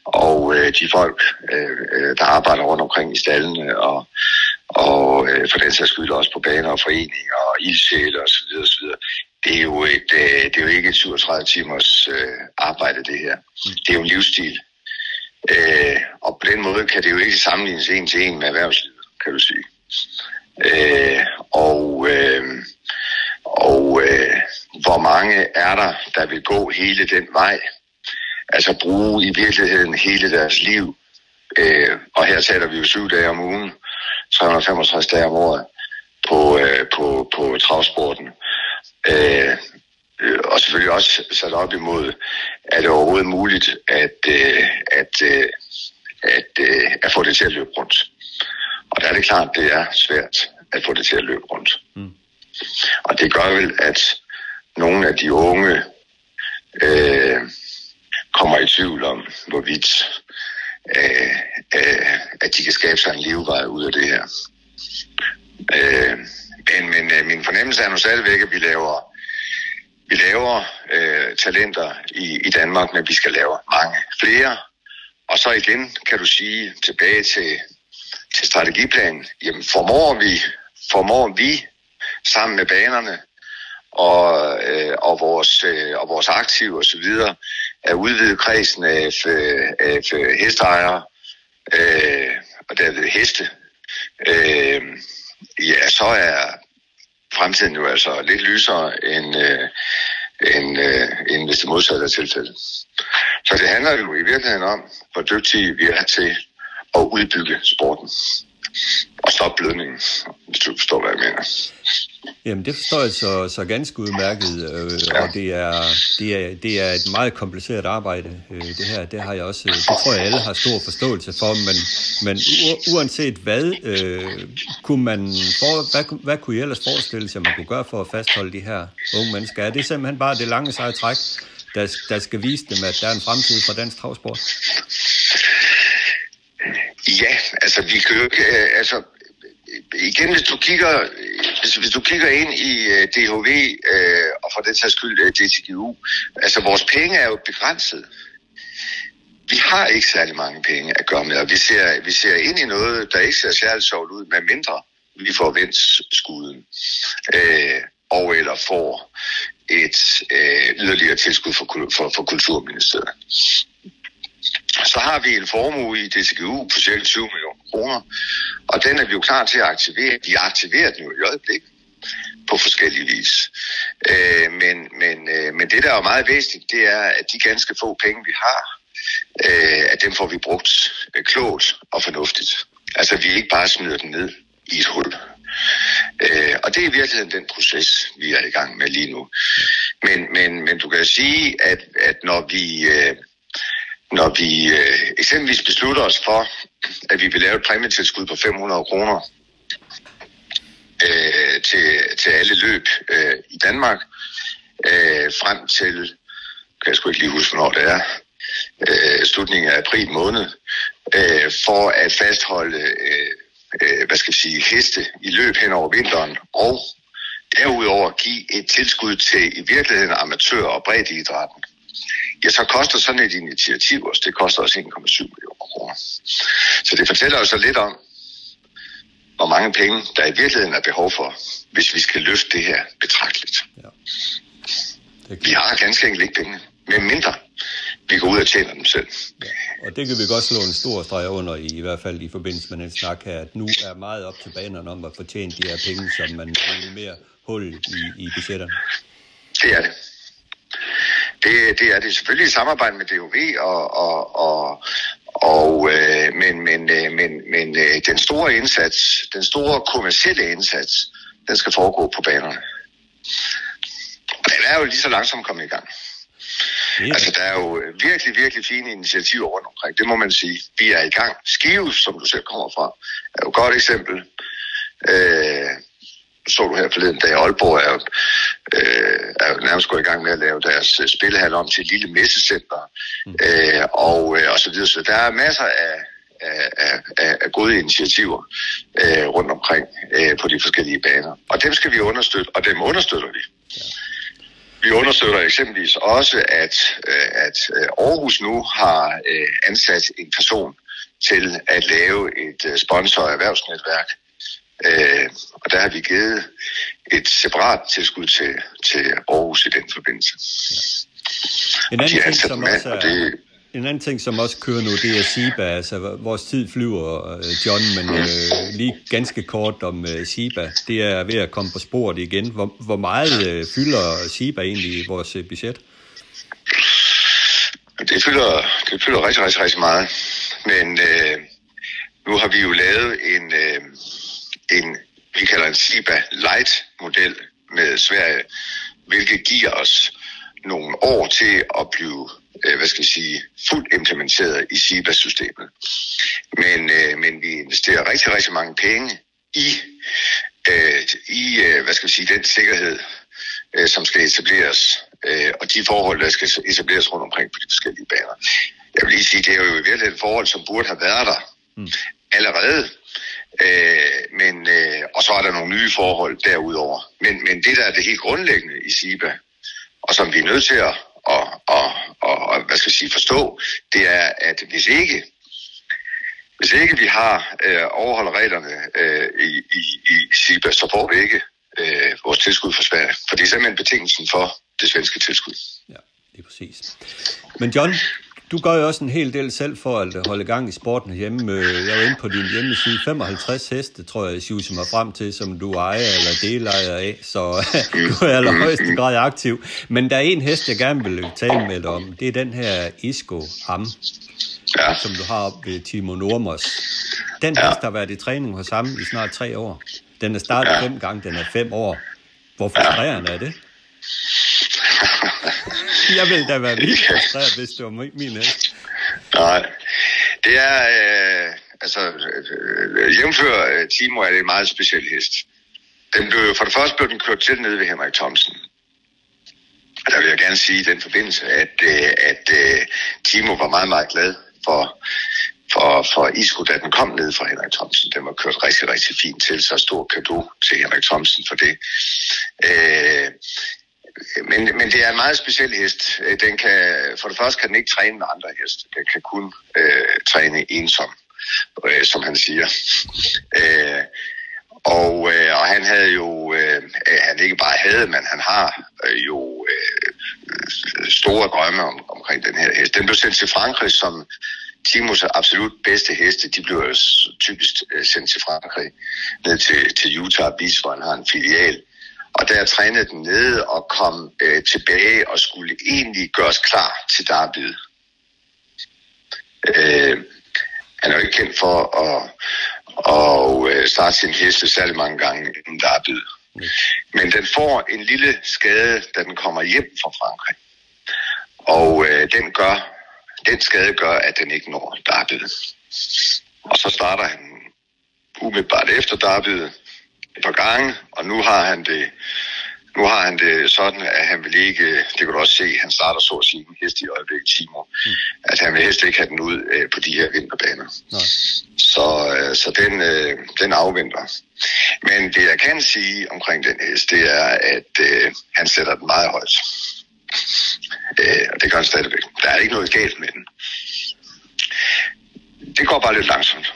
og øh, de folk, øh, der arbejder rundt omkring i stallene, og, og øh, for den sags skyld også på baner og foreninger og ildsjæle og så videre, så videre. Det er jo, et, øh, det er jo ikke et 37 timers øh, arbejde, det her. Det er jo en livsstil. Øh, og på den måde kan det jo ikke sammenlignes en til en med erhvervslivet, kan du sige. Øh, og øh, og øh, hvor mange er der, der vil gå hele den vej? Altså bruge i virkeligheden hele deres liv. Øh, og her taler vi jo syv dage om ugen, 365 dage om året på, øh, på, på travsporten. Øh, øh, og selvfølgelig også sat op imod, er det overhovedet muligt at, øh, at, øh, at, øh, at få det til at løbe rundt. Og der er det klart, det er svært at få det til at løbe rundt. Mm. Og det gør vel, at nogle af de unge øh, kommer i tvivl om, hvorvidt øh, øh, at de kan skabe sig en levevej ud af det her. Øh, men men øh, min fornemmelse er nu stadigvæk, at vi laver, vi laver øh, talenter i, i Danmark, men vi skal lave mange flere. Og så igen kan du sige tilbage til, til strategiplanen, jamen formår vi, formår vi sammen med banerne og, øh, og, vores, øh, og vores aktive osv. at udvide kredsen af, øh, af, øh, hesteejere øh, og derved heste, øh, ja, så er fremtiden jo altså lidt lysere end, øh, end, øh, end hvis det modsatte er tilfældet. Så det handler jo i virkeligheden om, hvor dygtige vi er til at udbygge sporten og stoppe blødningen, hvis du forstår, hvad jeg mener. Jamen, det forstår jeg så, så ganske udmærket, øh, ja. og det er, det, er, det er et meget kompliceret arbejde, øh, det her. Det har jeg også, det tror jeg alle har stor forståelse for, men, men uanset hvad, øh, kunne man for, hvad, hvad kunne I ellers forestille sig, man kunne gøre for at fastholde de her unge mennesker? Er det simpelthen bare det lange seje træk, der, der skal vise dem, at der er en fremtid for dansk travsport? Ja, altså vi kan jo ikke, øh, altså igen, hvis du kigger, hvis, hvis du kigger ind i uh, øh, DHV uh, øh, og for den sags skyld øh, uh, DTGU, altså vores penge er jo begrænset. Vi har ikke særlig mange penge at gøre med, og vi ser, vi ser ind i noget, der ikke ser særlig sjovt ud, med mindre vi får vendt skuden, uh, øh, og eller får et uh, yderligere tilskud for, for, for Kulturministeriet så har vi en formue i DCGU på cirka 20 millioner kroner, og den er vi jo klar til at aktivere. Vi aktiverer den jo i øjeblikket på forskellige vis. Øh, men, men, øh, men det, der er meget væsentligt, det er, at de ganske få penge, vi har, øh, at dem får vi brugt øh, klogt og fornuftigt. Altså, vi ikke bare smider den ned i et hul. Øh, og det er i virkeligheden den proces, vi er i gang med lige nu. Men, men, men du kan sige, at, at når vi... Øh, når vi øh, eksempelvis beslutter os for, at vi vil lave et præmietilskud på 500 kroner øh, til, til alle løb øh, i Danmark, øh, frem til, kan jeg sgu ikke lige huske, hvornår det er, øh, slutningen af april måned, øh, for at fastholde øh, øh, hvad skal jeg sige, heste i løb hen over vinteren, og derudover give et tilskud til i virkeligheden amatør- og breddeidrætten ja, så koster sådan et initiativ også, det koster også 1,7 millioner kroner. Så det fortæller jo så lidt om, hvor mange penge der i virkeligheden er behov for, hvis vi skal løfte det her betragteligt. Ja. Vi har ganske enkelt ikke penge, med mindre vi går ud og tjener dem selv. Ja. Og det kan vi godt slå en stor streg under, i, i hvert fald i forbindelse med den snak her, at nu er meget op til banerne om at fortjene de her penge, som man mere hul i, i budgetterne. Det er det. Det, det er det selvfølgelig i samarbejde med DOV, og, og, og, og øh, men, men, øh, men, men øh, den store indsats, den store kommercielle indsats, den skal foregå på banerne. Og den er jo lige så langsomt kommet i gang. Yeah. Altså, der er jo virkelig, virkelig fine initiativer rundt omkring. Det må man sige. Vi er i gang. Skive, som du selv kommer fra, er jo et godt eksempel. Øh, så du her forleden dag, Aalborg er øh, er nærmest gået i gang med at lave deres øh, spillehal om til et lille messecenter, mm. øh, og, øh, og så videre. Så der er masser af, af, af, af, af gode initiativer øh, rundt omkring øh, på de forskellige baner. Og dem skal vi understøtte, og dem understøtter vi. Vi understøtter eksempelvis også, at, øh, at øh, Aarhus nu har øh, ansat en person til at lave et øh, sponsor- og erhvervsnetværk. Øh, og der har vi givet et separat tilskud til, til Aarhus i den forbindelse. En anden, de ting, som mand, også og er, det, en anden ting, som også kører nu, det er SIBA. Altså, vores tid flyver, øh, John, men øh, lige ganske kort om øh, SIBA. Det er ved at komme på sporet igen. Hvor, hvor meget øh, fylder SIBA egentlig i vores øh, budget? Det fylder, det fylder rigtig, rigtig, rigtig meget. Men øh, nu har vi jo lavet en, øh, en vi kalder en SIBA Light-model med Sverige, hvilket giver os nogle år til at blive, øh, hvad skal jeg sige, fuldt implementeret i SIBA-systemet. Men, øh, men vi investerer rigtig, rigtig mange penge i, øh, i øh, hvad skal jeg sige, den sikkerhed, øh, som skal etableres, øh, og de forhold, der skal etableres rundt omkring på de forskellige baner. Jeg vil lige sige, det er jo i virkeligheden et forhold, som burde have været der mm. allerede. Øh, men, øh, og så er der nogle nye forhold derudover. Men, men det, der er det helt grundlæggende i SIBA, og som vi er nødt til at, at, at, at, at hvad skal jeg sige, forstå, det er, at hvis ikke hvis ikke vi har øh, overholder reglerne øh, i, i, i SIBA, så får vi ikke øh, vores tilskud fra Sverige. For det er simpelthen betingelsen for det svenske tilskud. Ja, det er præcis. Men John, du gør jo også en hel del selv for at holde gang i sporten hjemme. Øh, Jeg var inde på din hjemmeside. 55 heste, tror jeg, Sjuse mig frem til, som du ejer eller delejer af. Så du er allerhøjeste grad aktiv. Men der er en hest, jeg gerne vil tale med dig om. Det er den her Isco Am, Ja, som du har op ved Timo Normos. Den Ja. hest har været i træning hos ham i snart tre år. Den er startet Ja. fem gange, den er fem år. Hvor frustrerende er det? Jeg vil da være vildt frustreret, hvis det var min min hest. nej. Det er, øh, altså, øh, jævnfør øh, Timo er det en meget speciel hest. Den blev, for det første blev den kørt til nede ved Henrik Thomsen. Og der vil jeg gerne sige i den forbindelse, at, øh, at øh, Timo var meget, meget glad for, for, for Isco, da den kom ned fra Henrik Thomsen. Den var kørt rigtig, rigtig fint til, så stor kado til Henrik Thomsen for det. Øh, men, men det er en meget speciel hest. Øh, den kan, for det første kan den ikke træne med andre heste. Den kan kun øh, træne ensom, øh, som han siger. Øh, og, øh, og han havde jo, øh, han ikke bare havde, men han har øh, jo øh, store drømme om, omkring den her hest. Den blev sendt til Frankrig som Timos absolut bedste heste. De blev typisk øh, sendt til Frankrig, ned til, til Utah Beach, hvor han har en filial. Og der trænede den nede og kom øh, tilbage og skulle egentlig gøres klar til derbyet. Øh, han er jo ikke kendt for at, at øh, starte sin heste særlig mange gange inden derbyet. Men den får en lille skade, da den kommer hjem fra Frankrig. Og øh, den gør, den skade gør, at den ikke når derbyet. Og så starter han umiddelbart efter derbyet et par gange, og nu har han det nu har han det sådan, at han vil ikke, det kan du også se, han starter så at sige hest i øjeblikket, Timo, mm. at han vil helst ikke have den ud øh, på de her vinterbaner. Nej. Så, øh, så den, øh, den afventer. Men det jeg kan sige omkring den hest, det er, at øh, han sætter den meget højt. Øh, og det gør han stadigvæk. Der er ikke noget galt med den. Det går bare lidt langsomt.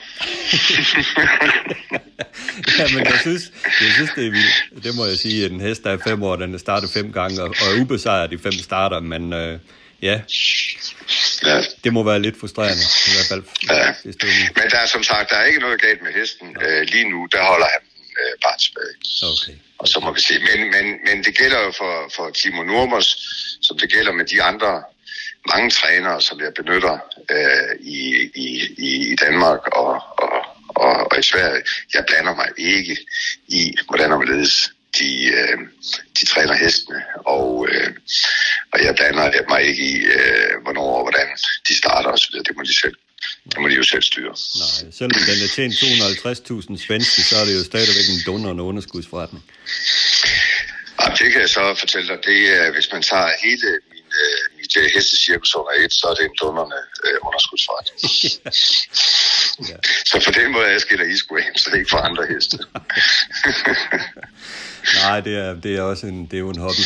Ja, men jeg synes, jeg synes, det er vildt. Det må jeg sige, at en hest, der er fem år, den er startet fem gange, og, og er ubesejret i fem starter, men øh, ja, Ja. det må være lidt frustrerende, i hvert fald, Ja. Men der er som sagt, der er ikke noget galt med hesten. Øh, lige nu, der holder han øh, bare tilbage. Okay. Og så må vi se. Men, men, men det gælder jo for, for Timo Nurmos, som det gælder med de andre mange trænere, som jeg benytter øh, i, i, i, Danmark og, og, og, og i Sverige. Jeg blander mig ikke i, hvordan og hvorledes de, øh, de træner hestene, og, øh, og jeg blander mig ikke i, øh, hvornår og hvordan de starter osv. Det må de selv. Det må de jo selv styre. Nej, selvom den er tjent 250.000 svenske, så er det jo stadigvæk en dunderende underskudsforretning. Jamen, det kan jeg så fortælle dig. Det er, hvis man tager hele øh, mit øh, hestecirkus under et, så er det en dundrende øh, underskudsforretning. Ja. Så på den måde adskiller Isquain så ikke fra andre heste. Nej, det er, det er også en, det er jo en hobby.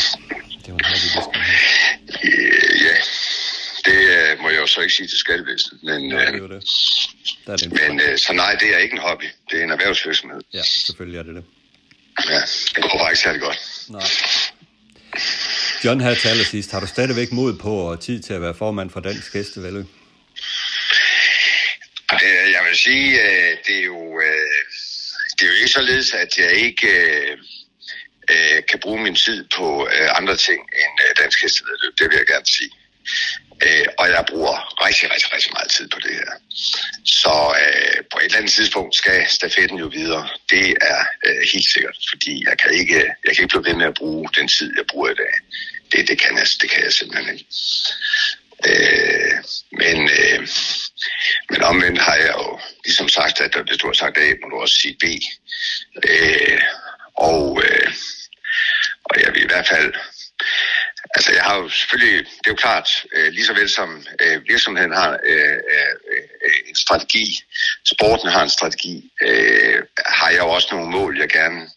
Det er jo en hobby, det. Øh, ja, det øh, må jeg jo så ikke sige til skattevæsenet. Men, Ja, det er øh, jo det. Der er det men øh, så nej, det er ikke en hobby. Det er en erhvervsvirksomhed. Ja, selvfølgelig er det det. Ja, det går bare ikke særlig godt. Nej. John her til allersidst. Har du stadigvæk mod på og tid til at være formand for Dansk Hestevælde? Altså, jeg vil sige, øh, det er jo, øh, det er jo ikke således, at jeg ikke øh, kan bruge min tid på andre ting end dansk hestevedløb. Det vil jeg gerne sige. Øh, og jeg bruger rigtig, rigtig, rigtig meget tid på det her. Så øh, på et eller andet tidspunkt skal stafetten jo videre. Det er øh, helt sikkert, fordi jeg kan ikke, jeg kan ikke blive ved med at bruge den tid, jeg bruger i dag. Det, det, kan, jeg, det kan jeg simpelthen ikke. Øh, men, øh, men omvendt har jeg jo ligesom sagt, at hvis du har sagt A, må du også sige B. Øh, og, øh, og jeg vil i hvert fald... Altså jeg har jo selvfølgelig, det er jo klart, øh, lige så vel som øh, virksomheden har øh, øh, øh en strategi, sporten har en strategi, øh, har jeg jo også nogle mål, jeg gerne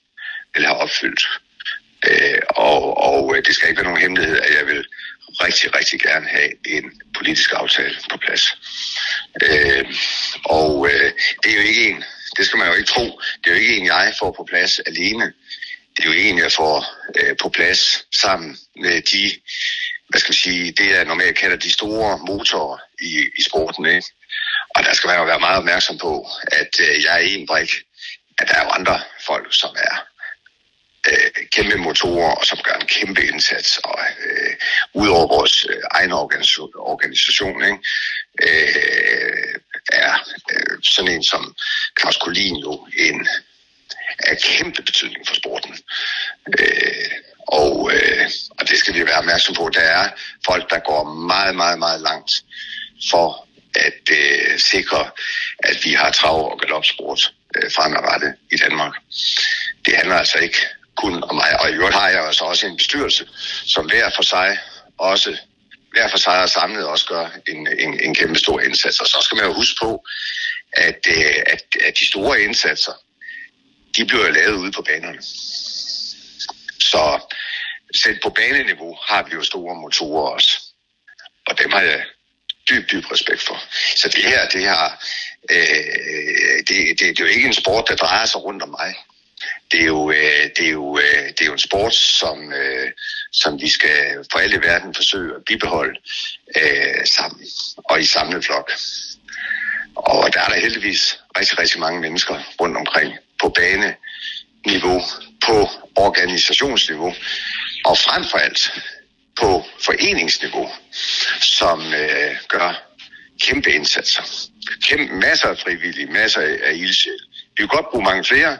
vil have opfyldt. Øh, og, og øh, det skal ikke være nogen hemmelighed, at jeg vil rigtig, rigtig gerne have en politisk aftale på plads. Øh, og øh, det er jo ikke en, det skal man jo ikke tro, det er jo ikke en, jeg får på plads alene. Det er jo en, jeg får øh, på plads sammen med de, hvad skal man sige, det jeg normalt kalder de store motorer i, i sporten. Ikke? Og der skal man jo være meget opmærksom på, at øh, jeg er en brik, at der er jo andre folk, som er øh, kæmpe motorer, og som gør en kæmpe indsats, og øh, ud over vores øh, egen organisation, organisation ikke? Øh, er øh, sådan en som Claus Collin jo en af kæmpe betydning for sporten. Øh, og, øh, og det skal vi være opmærksom på. Der er folk, der går meget, meget, meget langt for at øh, sikre, at vi har trav- og galopsport øh, fremadrettet i Danmark. Det handler altså ikke kun om mig. Og i øvrigt har jeg altså også en bestyrelse, som hver for sig også hver for sig og samlet også gør en, en, en kæmpe stor indsats. Og så skal man jo huske på, at, øh, at, at de store indsatser, de bliver lavet ude på banerne. Så selv på baneniveau har vi jo store motorer også. Og dem har jeg dyb, dyb respekt for. Så det her, det har, øh, øh det, det, det er jo ikke en sport, der drejer sig rundt om mig. Det er jo, øh, det er jo, øh, det er jo en sport, som, øh, som vi skal for alle i verden forsøge at bibeholde øh, sammen og i samlet flok. Og der er der heldigvis rigtig, rigtig mange mennesker rundt omkring på baneniveau, på organisationsniveau og frem for alt på foreningsniveau, som øh, gør kæmpe indsatser. Kæmpe, masser af frivillige, masser af, ildsjæl. Vi kan godt bruge mange flere.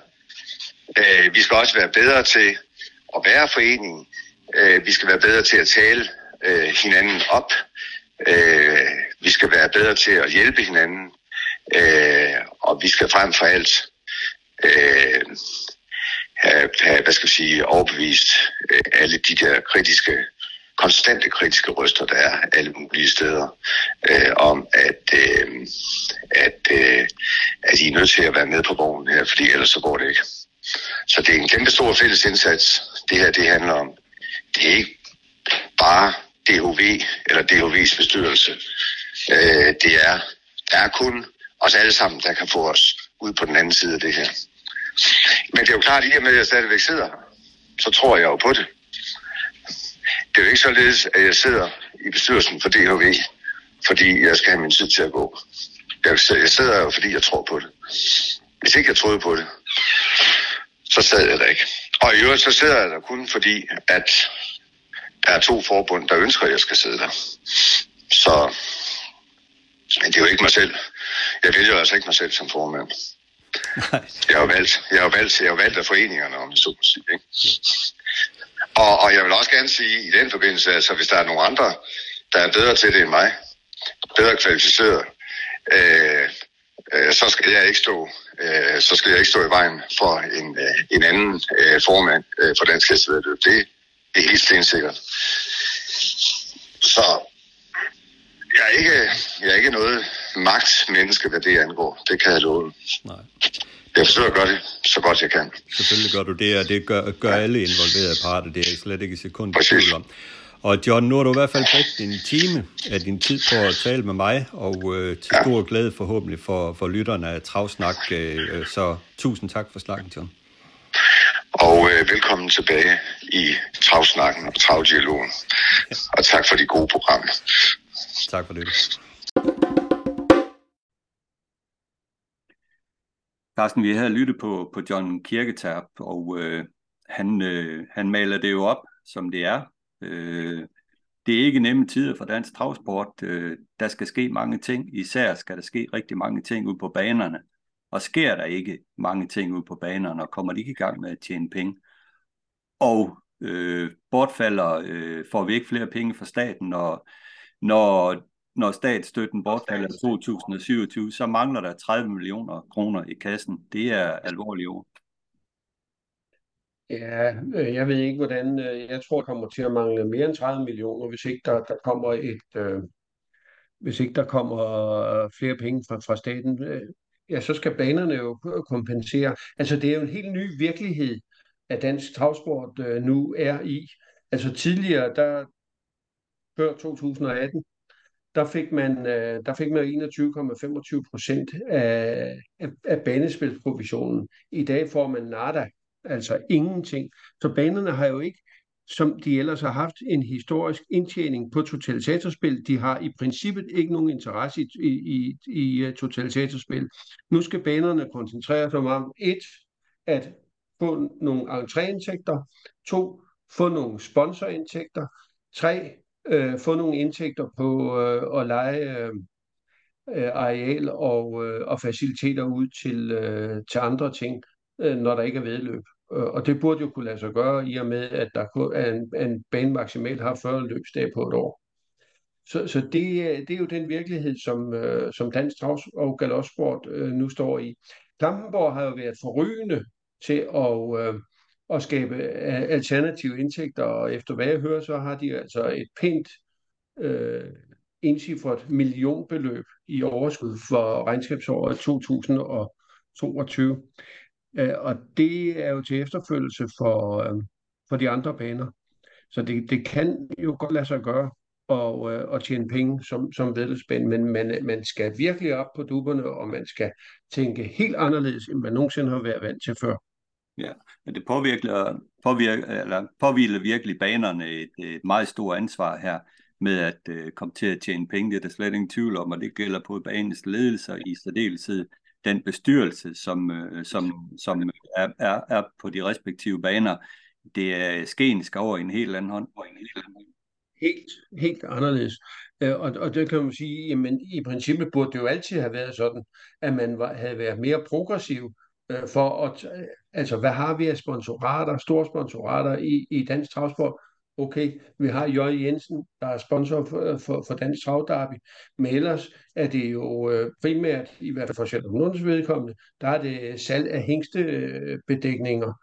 Øh, vi skal også være bedre til at være foreningen. Øh, vi skal være bedre til at tale øh, hinanden op. Øh, vi skal være bedre til at hjælpe hinanden. Øh, og vi skal frem for alt øh, have, have, hvad skal jeg sige, overbevist øh, alle de der kritiske, konstante kritiske røster, der er alle mulige steder, øh, om at, øh, at, øh, at I er nødt til at være med på vognen her, fordi ellers så går det ikke. Så det er en kæmpe stor fælles indsats, det her det handler om. Det er ikke bare DHV eller DHV's bestyrelse. Øh, det er, der er kun os alle sammen, der kan få os ud på den anden side af det her. Men det er jo klart, at i og med, at jeg stadigvæk sidder her, så tror jeg jo på det. Det er jo ikke således, at jeg sidder i bestyrelsen for DHV, fordi jeg skal have min tid til at gå. Jeg sidder, jeg sidder jo, fordi jeg tror på det. Hvis ikke jeg troede på det, så sad jeg der ikke. Og i øvrigt så sidder jeg der kun fordi, at der er to forbund, der ønsker, at jeg skal sidde der. Så men det er jo ikke mig selv. Jeg vælger altså ikke mig selv som formand. Nej. Jeg har valgt, jeg har valgt, jeg har valgt af foreningerne, om jeg så må sige. Ikke? Og, og jeg vil også gerne sige i den forbindelse, altså hvis der er nogle andre, der er bedre til det end mig, bedre kvalificeret, øh, øh, så skal jeg ikke stå, øh, så skal jeg ikke stå i vejen for en, øh, en anden øh, formand øh, for Dansk Hestevedløb. Det, det er helt stensikkert. Så jeg er ikke, jeg er ikke noget, magtmenneske, hvad det angår. Det kan jeg love. Nej. Jeg forsøger at gøre det så godt jeg kan. Selvfølgelig gør du det, og det gør, gør alle involverede parter. Det er jeg slet ikke i sekund i Præcis. tvivl om. Og John, nu har du i hvert fald brugt din time af din tid på at tale med mig, og øh, til stor glæde forhåbentlig for, for lytterne af Travsnak. Øh, så tusind tak for snakken, John. Og øh, velkommen tilbage i Travsnakken og Travdialogen. Og tak for de gode programmer. Tak for det. Carsten, vi havde lyttet på, på John Kirketab, og øh, han, øh, han maler det jo op, som det er. Øh, det er ikke nemme tider for dansk travsport. Øh, der skal ske mange ting. Især skal der ske rigtig mange ting ud på banerne. Og sker der ikke mange ting ud på banerne, og kommer de ikke i gang med at tjene penge, og øh, bortfalder, øh, får vi ikke flere penge fra staten, og når, når statsstøtten bortfalder i 2027, så mangler der 30 millioner kroner i kassen. Det er alvorligt ord. Ja, øh, jeg ved ikke hvordan. øh, Jeg tror, der kommer til at mangle mere end 30 millioner, hvis ikke der, der kommer et, øh, hvis ikke der kommer øh, flere penge fra, fra staten. Øh, ja, så skal banerne jo kompensere. Altså, det er jo en helt ny virkelighed, at dansk travsport øh, nu er i. Altså tidligere, der før 2018, der fik man, øh, der fik man 21,25 procent af, af, af banespilsprovisionen. I dag får man nada, altså ingenting. Så banerne har jo ikke, som de ellers har haft, en historisk indtjening på totalisatorspil. De har i princippet ikke nogen interesse i, i, i, i øh, totalisatorspil. Nu skal banerne koncentrere sig om et, at få nogle entréindtægter, to, få nogle sponsorindtægter, tre, øh, få nogle indtægter på øh, at lege øh, øh, areal og, øh, og faciliteter ud til, øh, til andre ting, øh, når der ikke er vedløb. Øh, og det burde jo kunne lade sig gøre, i og med, at der kun er en, en bane maksimalt har 40 løbsdage på et år. Så, så det, er- det er jo den virkelighed, som, øh, som dansk travs- og galopsport øh, nu står i. Klampenborg har jo været forrygende til at, øh, at skabe øh, alternative indtægter, og efter hvad jeg hører, så har de altså et pænt øh, indcifret millionbeløb i overskud for regnskabsåret 2022. Øh, og det er jo til efterfølgelse for, øh, for de andre baner. Så det, det kan jo godt lade sig gøre og, øh, og tjene penge som, som vedløbsbane, men man, man skal virkelig op på duberne, og man skal tænke helt anderledes, end man nogensinde har været vant til før. Ja, men det påvirker, påvirker, eller påvirker virkelig banerne et, et meget stort ansvar her med at øh, komme til at tjene penge. Det er der slet ingen tvivl om, og det gælder på banens ledelse i særdeleshed den bestyrelse, som, øh, som, som er, er, er på de respektive baner. Det er skeen skal over i en helt anden hånd. En helt. Helt, anderledes. Øh, og, og det kan man sige, jamen i princippet burde det jo altid have været sådan, at man var, havde været mere progressiv øh, for at, altså hvad har vi af sponsorater, store sponsorater i, i dansk travsport? Okay, vi har J. Jensen, der er sponsor for, for, for Dansk Travderby, men ellers er det jo øh, primært, i hvert fald for Charlotte vedkommende, der er det øh, salg af hængstebedækninger,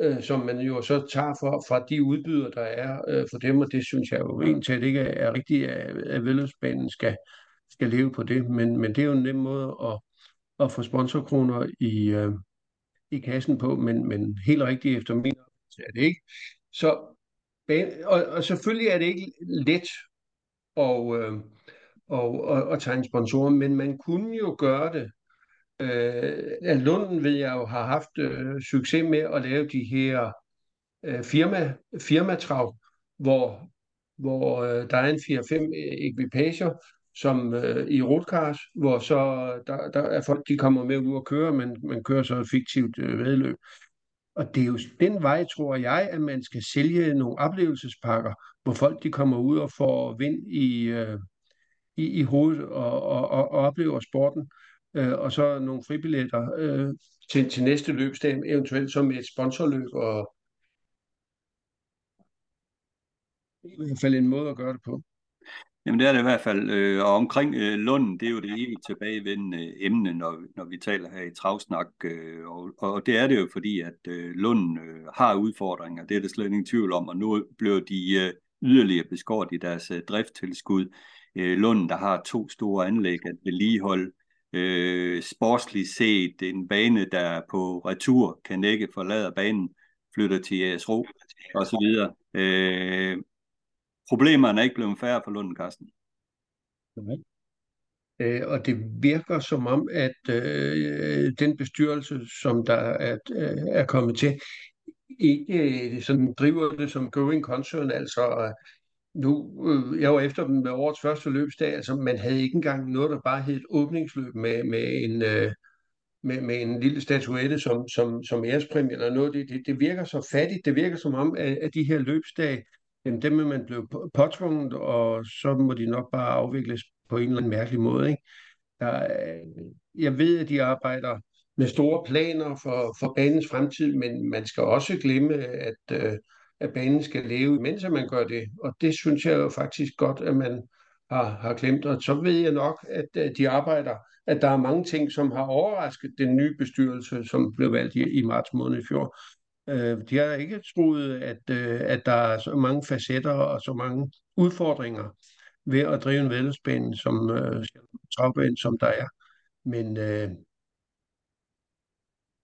øh, som man jo så tager for, fra de udbydere, der er øh, for dem, og det synes jeg jo egentlig at ikke er rigtigt, at, at vedløbsbanen skal, skal leve på det, men, men det er jo en nem måde at, at få sponsorkroner i, øh, i kassen på, men, men helt rigtigt efter min opfattelse er det ikke. Så, og, og selvfølgelig er det ikke let at, øh, og, og, at tegne sponsorer, men man kunne jo gøre det. Øh, Lunden ved jeg jo har haft øh, succes med at lave de her øh, firma, firmatrav, hvor, hvor øh, der er en 4-5 øh, ekvipager, som øh, i rotkars, hvor så der, der er folk, de kommer med ud og køre, men man kører så et fiktivt øh, vedløb. Og det er jo den vej, tror jeg, at man skal sælge nogle oplevelsespakker, hvor folk de kommer ud og får vind i, øh, i, i hovedet og, og, og, og oplever sporten. Øh, og så nogle fribilletter øh, til, til næste løbsdag, eventuelt som et sponsorløb, og i hvert fald en måde at gøre det på. Jamen det er det i hvert fald, øh, og omkring øh, Lunden, det er jo det evigt tilbagevendende emne, når, når vi taler her i Travsnak, øh, og, og det er det jo fordi, at øh, Lunden øh, har udfordringer, det er der slet ingen tvivl om, og nu blev de øh, yderligere beskåret i deres øh, drifttilskud. Øh, Lund, der har to store anlæg at vedligeholde. Øh, sportsligt set en bane, der på retur kan ikke forlade banen, flytter til ASRO og så videre. Øh, problemerne er ikke blevet færre for Lund, Carsten. Øh, og det virker som om, at øh, den bestyrelse, som der er, øh, er kommet til, ikke øh, sådan driver det som going concern, altså nu, øh, jeg var efter dem med årets første løbsdag, altså man havde ikke engang noget, der bare hed et åbningsløb med, med en, øh, med, med en lille statuette som, som, som ærespræmie eller noget. Det, det, det virker så fattigt. Det virker som om, at, at de her løbsdage, jamen dem er man blevet påtvunget, og så må de nok bare afvikles på en eller anden mærkelig måde. Ikke? Der, jeg ved, at de arbejder med store planer for, for banens fremtid, men man skal også glemme, at, øh, at banen skal leve, mens man gør det. Og det synes jeg jo faktisk godt, at man har, har glemt. Og så ved jeg nok, at, at de arbejder, at der er mange ting, som har overrasket den nye bestyrelse, som blev valgt i, i marts måned i fjor. Øh, de har ikke troet, at, øh, at der er så mange facetter og så mange udfordringer ved at drive en vedløbsbane som øh, travbane, som der er. Men øh,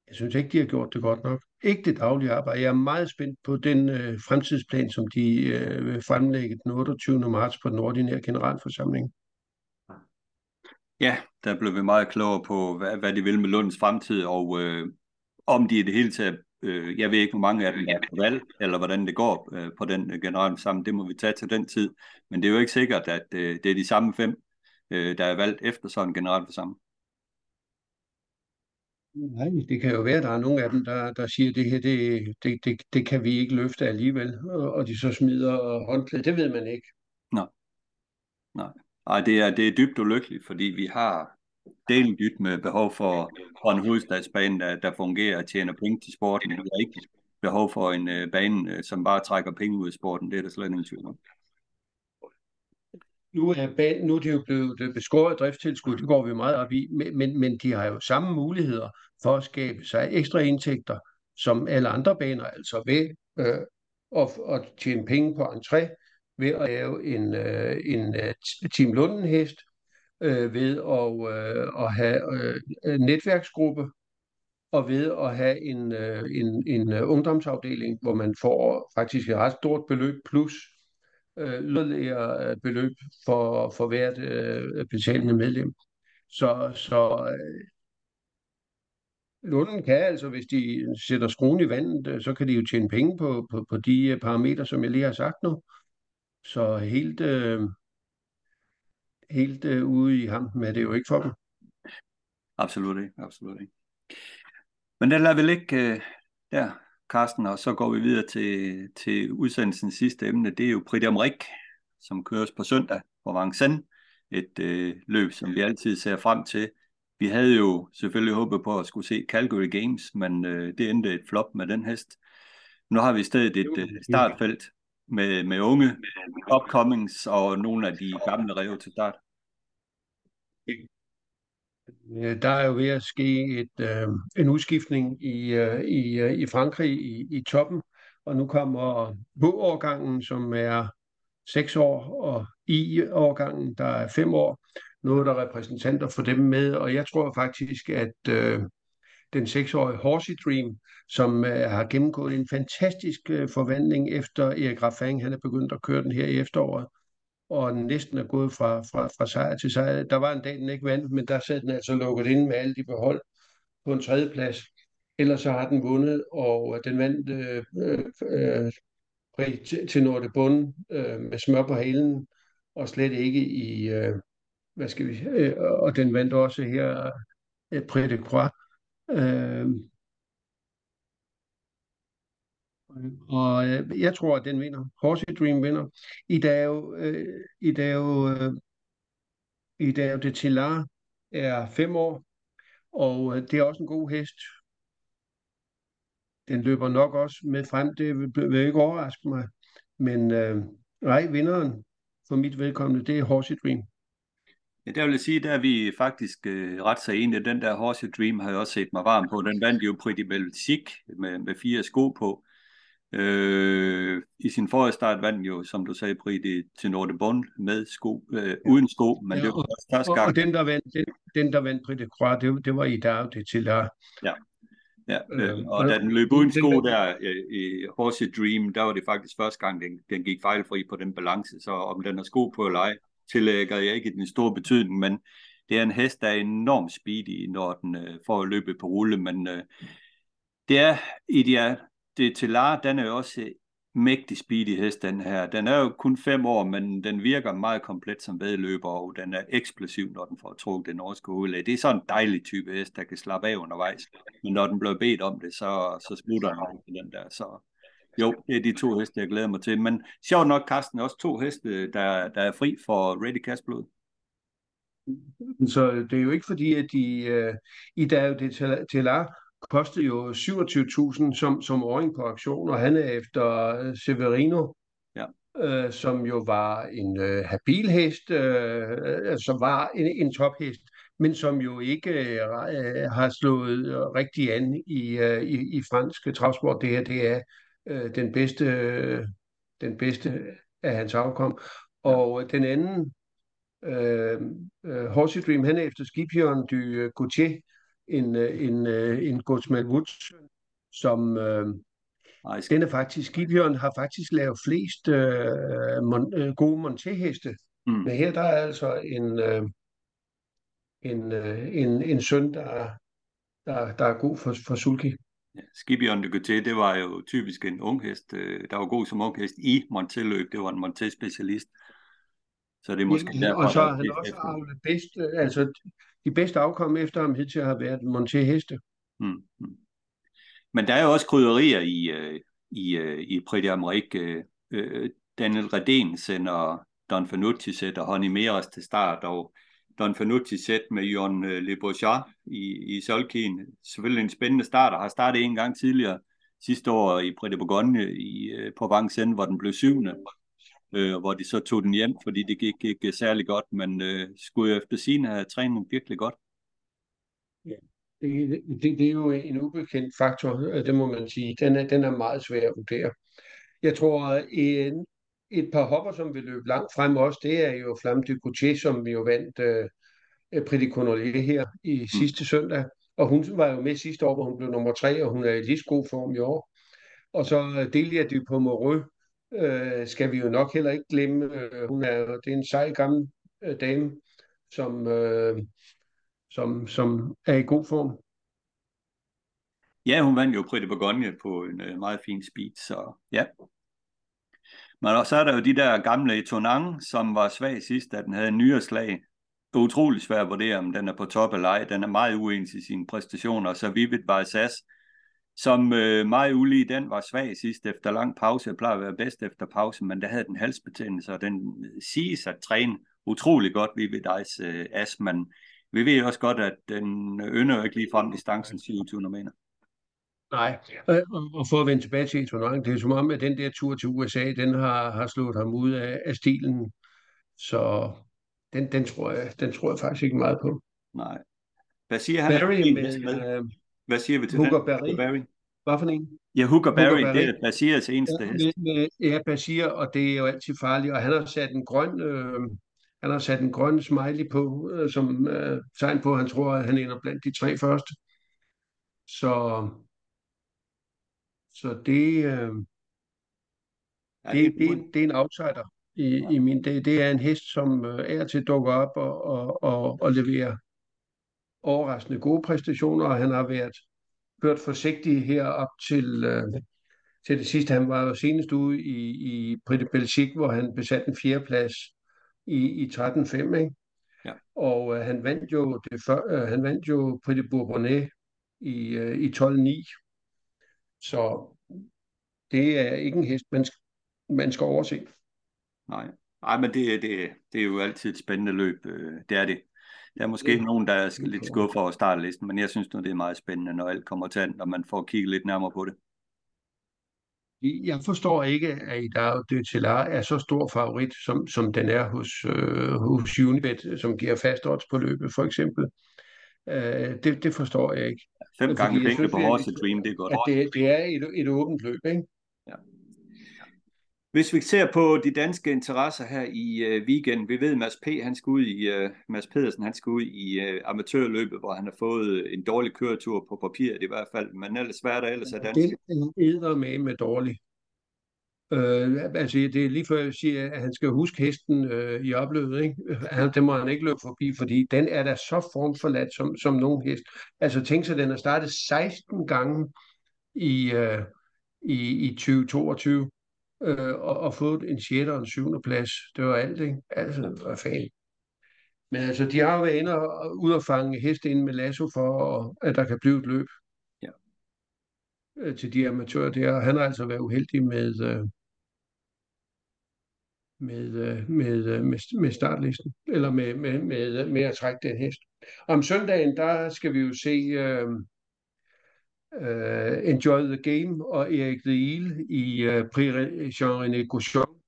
jeg synes ikke, de har gjort det godt nok. Ikke det daglige arbejde. Jeg er meget spændt på den øh, fremtidsplan, som de øh, vil fremlægge den 28. marts på den ordinære generalforsamling. Ja, der blev vi meget klogere på, hvad, hvad de vil med Lunds fremtid, og øh, om de i det hele taget, øh, jeg ved ikke, hvor mange af dem er på valg, eller hvordan det går øh, på den øh, generalforsamling, det må vi tage til den tid. Men det er jo ikke sikkert, at øh, det er de samme fem, øh, der er valgt efter sådan en generalforsamling. Nej, det kan jo være, at der er nogle af dem, der, der siger, at det her, det, det, det, det kan vi ikke løfte alligevel, og, og de så smider håndklædet. Det ved man ikke. Nej. Nej. Ej, det er, det er dybt ulykkeligt, fordi vi har delen dyt med behov for, for en hovedstadsbane, der, der fungerer og tjener penge til sporten. Vi har ikke behov for en uh, bane, øh, som bare trækker penge ud af sporten. Det er der slet ingen tvivl om. Nu er, banen, nu er det jo blevet beskåret driftstilskud, det går vi meget op i, men, men de har jo samme muligheder for at skabe sig ekstra indtægter, som alle andre baner, altså ved øh, at, at tjene penge på entré, ved at lave en, øh, en uh, Team Lunden hest, øh, ved at, øh, at have øh, netværksgruppe, og ved at have en, øh, en, en øh, ungdomsafdeling, hvor man får faktisk et ret stort beløb plus øh, yderligere øh, beløb for, for hvert øh, betalende medlem. Så, så øh, Lunden kan altså, hvis de sætter skruen i vandet, øh, så kan de jo tjene penge på, på, på de parametre, som jeg lige har sagt nu. Så helt, øh, helt øh, ude i hampen er det jo ikke for dem. Absolut ikke, absolut ikke. Men den lader vi ligge øh, der, Carsten, og så går vi videre til, til udsendelsens sidste emne. Det er jo Prix d'Amérique, som køres på søndag på Vincennes. Et øh, løb, som vi altid ser frem til. Vi havde jo selvfølgelig håbet på at skulle se Calgary Games, men øh, det endte et flop med den hest. Nu har vi i stedet et øh, startfelt med, med unge upcomings og nogle af de gamle rev til start. Øh, der er jo ved at ske et, øh, en udskiftning i, øh, i, øh, i Frankrig i, i toppen, og nu kommer H-årgangen, som er 6 år, og I-årgangen, der er 5 år. Nu er der repræsentanter for dem med, og jeg tror faktisk, at øh, den seksårige Horsey Dream, som øh, har gennemgået en fantastisk øh, forvandling efter Erik Raffang, han er begyndt at køre den her i efteråret, og den næsten er gået fra, fra, fra sejr til sejr. Der var en dag, den ikke vandt, men der sad den altså lukket ind med alle de behold på en tredje plads. Ellers så har den vundet, og øh, den vandt øh, øh, øh, til, til Norte Bund øh, med smør på halen, og slet ikke i, øh, hvad skal vi øh, og den vandt også her øh, Prix de Croix. Øh, og øh, jeg tror, at den vinder. Horsey Dream vinder. I dag øh, i dag øh, i dag det Tilar er fem år, og øh, det er også en god hest. Den løber nok også med frem, det vil, vil ikke overraske mig. Men øh, nej, vinderen for mit vedkommende, det er Horsey Dream. Ja, der vil jeg sige, der er vi faktisk øh, ret så enige. Den der Horsey Dream har jeg også set mig varm på. Den vandt jo Pretty Belgique med, med fire sko på. Øh, I sin forrige start vandt jo, som du sagde, Bridi, til Norte Bund med sko, øh, ja. uden sko, men Ja, det var og- også første gang. og den, der vandt, den, den, der vandt Britte Croix, det, det var i dag det til der. Ja, Øh, øh, og og da den løb uden den- sko der øh, i Horse Dream, der var det faktisk første gang, den, den gik fejlfri på den balance, så om den har sko på eller ej, tillægger øh, jeg ikke den store betydning, men det er en hest, der er enormt speedy, når den øh, får løbet på rulle, men øh, det er ideal. Det til Lara, den er jo også øh, mægtig speedy hest, den her. Den er jo kun fem år, men den virker meget komplet som vedløber, og den er eksplosiv, når den får trukket den norske hovedlæg. Det er sådan en dejlig type hest, der kan slappe af undervejs. Men når den bliver bedt om det, så, så smutter den over den der. Så jo, det er de to heste, jeg glæder mig til. Men sjovt nok, Carsten, også to heste, der, der er fri for Ready Cashblod. Så det er jo ikke fordi, at de øh, i dag det til, kostede jo 27.000 som, som åring på auktion, og han er efter øh, Severino, Ja. øh, som jo var en øh, habil hest, øh, som var en, en tophest, men som jo ikke øh, har slået rigtig an i, øh, i, i fransk travsport. Det her, det er øh, den bedste, øh, den bedste af hans afkom. Og den anden, øh, øh, Horsey Dream, han er efter skibjørn du Gauthier, en, øh, en, øh, en Godsmal Woods, som øh, Nej, den er faktisk, skibjørn har faktisk lavet flest øh, mon, øh, gode montéheste. mm. Men her der er altså en, øh, en, øh, en, en søn, der, der, der er god for, for sulky. Ja, Skibion de Gautier, det var jo typisk en ung hest, øh, der var god som ung hest i Monteløb. Det var en Monté-specialist. Så det er måske Ja, derfor, og så har han også avlet bedst, øh, altså de bedste afkom efter ham hidtil har været monté-heste. Mm, mm. Men der er jo også krydderier i, øh, i, i. Øh, øh, Daniel Redén sender Don Fanucci sætter Honey Meras til start, og Don Fanucci sæt med Jon øh, Le Bourgeois i, i Solkien. Selvfølgelig en spændende start, og har startet en gang tidligere sidste år i Prix de Bourgogne i, øh, på Vincennes, hvor den blev syvende. Øh, hvor de så tog den hjem, fordi det gik ikke særlig godt, men øh, skulle jo efter sin have trænet virkelig godt. Det, det, det er jo en ubekendt faktor, øh, det må man sige. Den er, den er meget svær at vurdere. Jeg tror, en, et par hopper, som vil løbe langt frem også, det er jo Flamme de Gautier, som jo vandt øh, Prix de Cornelier her i sidste søndag. Og hun var jo med sidste år, hvor hun blev nummer tre, og hun er i lige god form i år. Og så øh, Delia du Pomereux øh, skal vi jo nok heller ikke glemme. Øh, hun er, det er en sej gammel øh, dame, som, øh, som, som er i god form. Ja, hun vandt jo Prix de Bourgogne på en øh, meget fin speed, så ja. Men også så er der jo de der gamle Etonang, som var svag sidst, da den havde en nyere slag. Det er utrolig svært at vurdere, om den er på top eller ej. Den er meget uens i sine præstationer. Så Vivid var SAS, som øh, meget ulige, den var svag sidst efter lang pause. Jeg plejer at være bedst efter pause, men der havde den halsbetændelse, og den øh, siges at træne utrolig godt, Vivid Ice øh, As, men vi ved også godt, at den ynder ikke lige frem distancen 2700 meter. Nej, og, og for at vende tilbage til Etonang, det er som om, at den der tur til USA, den har, har slået ham ud af, af stilen. Så den, den, tror jeg, den tror jeg faktisk ikke meget på. Nej. Hvad siger han? Barry med, med. øh, Hvad siger vi til Hooker den? Barry. Barry. hvad for en? Ja, Hooker Barry, Hooker det er Basirs eneste Ja, hest. med, med, ja, Basir, og det er jo altid farligt. Og han har sat en grøn, øh, han har sat en grøn smiley på, øh, som øh, tegn på, at han tror, at han ender blandt de tre første. Så, så det, øh, Ja, det, det, en- det er en outsider i, i min dag. Det er en hest, som øh, er til at dukke op og, og, og, og levere overraskende gode præstationer, og han har været kørt forsigtigt her op til, øh, til det sidste. Han var jo senest ude i, i Prix de Belgique, hvor han besatte en fjerdeplads i, i 13.5, ikke? Ja. Og øh, han vandt jo det før, øh, han vandt jo Prix de Bourbonnais i, øh, i 12.9. Så det er ikke en hest, man skal, man skal overse. Nej. Nej, men det, det, det er jo altid et spændende løb. øh, Det er det. Der er måske Det- nogen, der er lidt skuffet over startlisten, men jeg synes nu, det er meget spændende, når alt kommer til og man får kigget lidt nærmere på det. Jeg forstår ikke, at Idao de Telar er så stor favorit, som, som den er hos, øh, hos Unibet, som giver fast odds på løbet, for eksempel. Øh, det, det forstår jeg ikke. Fem Fordi gange jeg penge synes, på Horse Dream, det er godt. Det, det er et, et åbent løb, ikke? Hvis vi ser på de danske interesser her i øh, weekenden, vi ved, at Mads P. han skal ud i, øh, Mads Pedersen han skal ud i øh, amatørløbet, hvor han har fået en dårlig køretur på papiret i hvert fald, men ellers hvad er der ellers af danske? Det er med med dårlig. Øh, altså, det er lige før jeg siger, at han skal huske hesten øh, i opløbet. Ikke? Han, den må han ikke løbe forbi, fordi den er da så formforladt som, som nogen hest. Altså tænk sig, den er startet 16 gange i, øh, i, i 2022 øh, og, og fået en 6. og en 7. plads. Det var alt, ikke? Altså, hvad fanden. Men altså, de har jo været inde og ud og fange heste ind med lasso for, at der kan blive et løb Ja. øh, til de amatører der. Han har altså været uheldig med, øh, med, øh, med, øh, med, med startlisten, eller med, med, med, med at trække den hest. Om søndagen, der skal vi jo se øh, uh, Enjoy the Game og Erik de Ile i uh, Prix Jean-René Gouchon.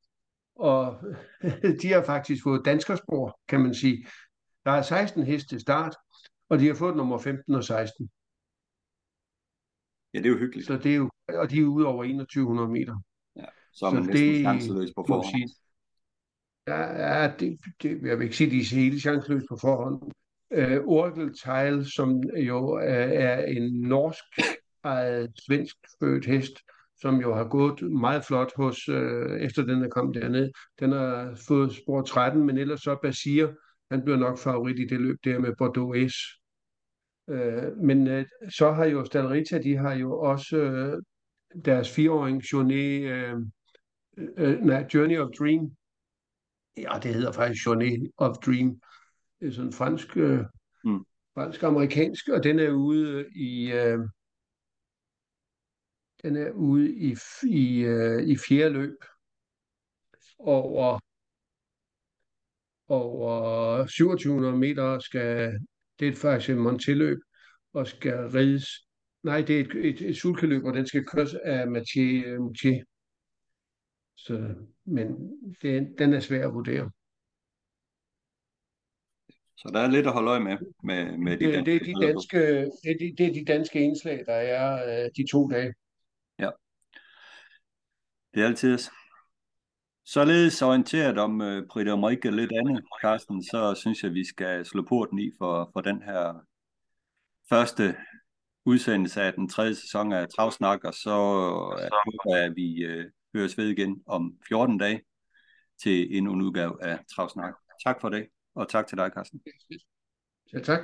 Og de har faktisk fået danskerspor, kan man sige. Der er 16 heste til start, og de har fået nummer 15 og 16. Ja, det er jo hyggeligt. Så det er jo, og de er ude over 2100 meter. Ja, så er man Så næsten det chanceløs på forhånd. Ja, det, det, jeg vil ikke sige, at de er helt chanceløse på forhånd. Uh, Oracle Tile, som jo er, er en norsk ejet svensk født hest, som jo har gået meget flot hos, øh, efter den er kommet derned. Den har fået spor 13, men ellers så Basir, han bliver nok favorit i det løb der med Bordeaux S. Øh, men øh, så har jo Stalrita, de har jo også øh, deres fireåring Journey, øh, øh, nej, Journey of Dream. Ja, det hedder faktisk Journey of Dream. Det er sådan fransk, øh, Mm. fransk-amerikansk, og den er ude i, øh, den er ude i, i, øh, i fjerde løb over, over 2700 meter skal, det er faktisk et monteløb, og skal rides, nej, det er et, et, et sulkeløb, og den skal køres af Mathieu Moutier. Så, men det, den er svær at vurdere. Så der er lidt at holde øje med, med, med de Det, det, er danske de danske, det, er de, det er de danske indslag, der er øh, de to dage. Det er altid. Således orienteret om uh, Britt Omrike lidt andet, Carsten, så synes jeg, vi skal slå porten i for, for den her første udsendelse af den tredje sæson af Travsnak, og så uh, håber jeg, at vi uh, høres ved igen om 14 dage til endnu en udgave af Travsnak. Tak for det, og tak til dig, Carsten. Så tak.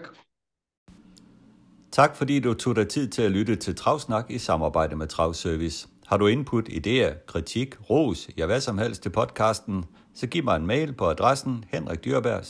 Tak fordi du tog dig tid til at lytte til Travsnak i samarbejde med Travservice. Har du input, idéer, kritik, ros, ja hvad som helst til podcasten, så giv mig en mail på adressen henrikdyrberg.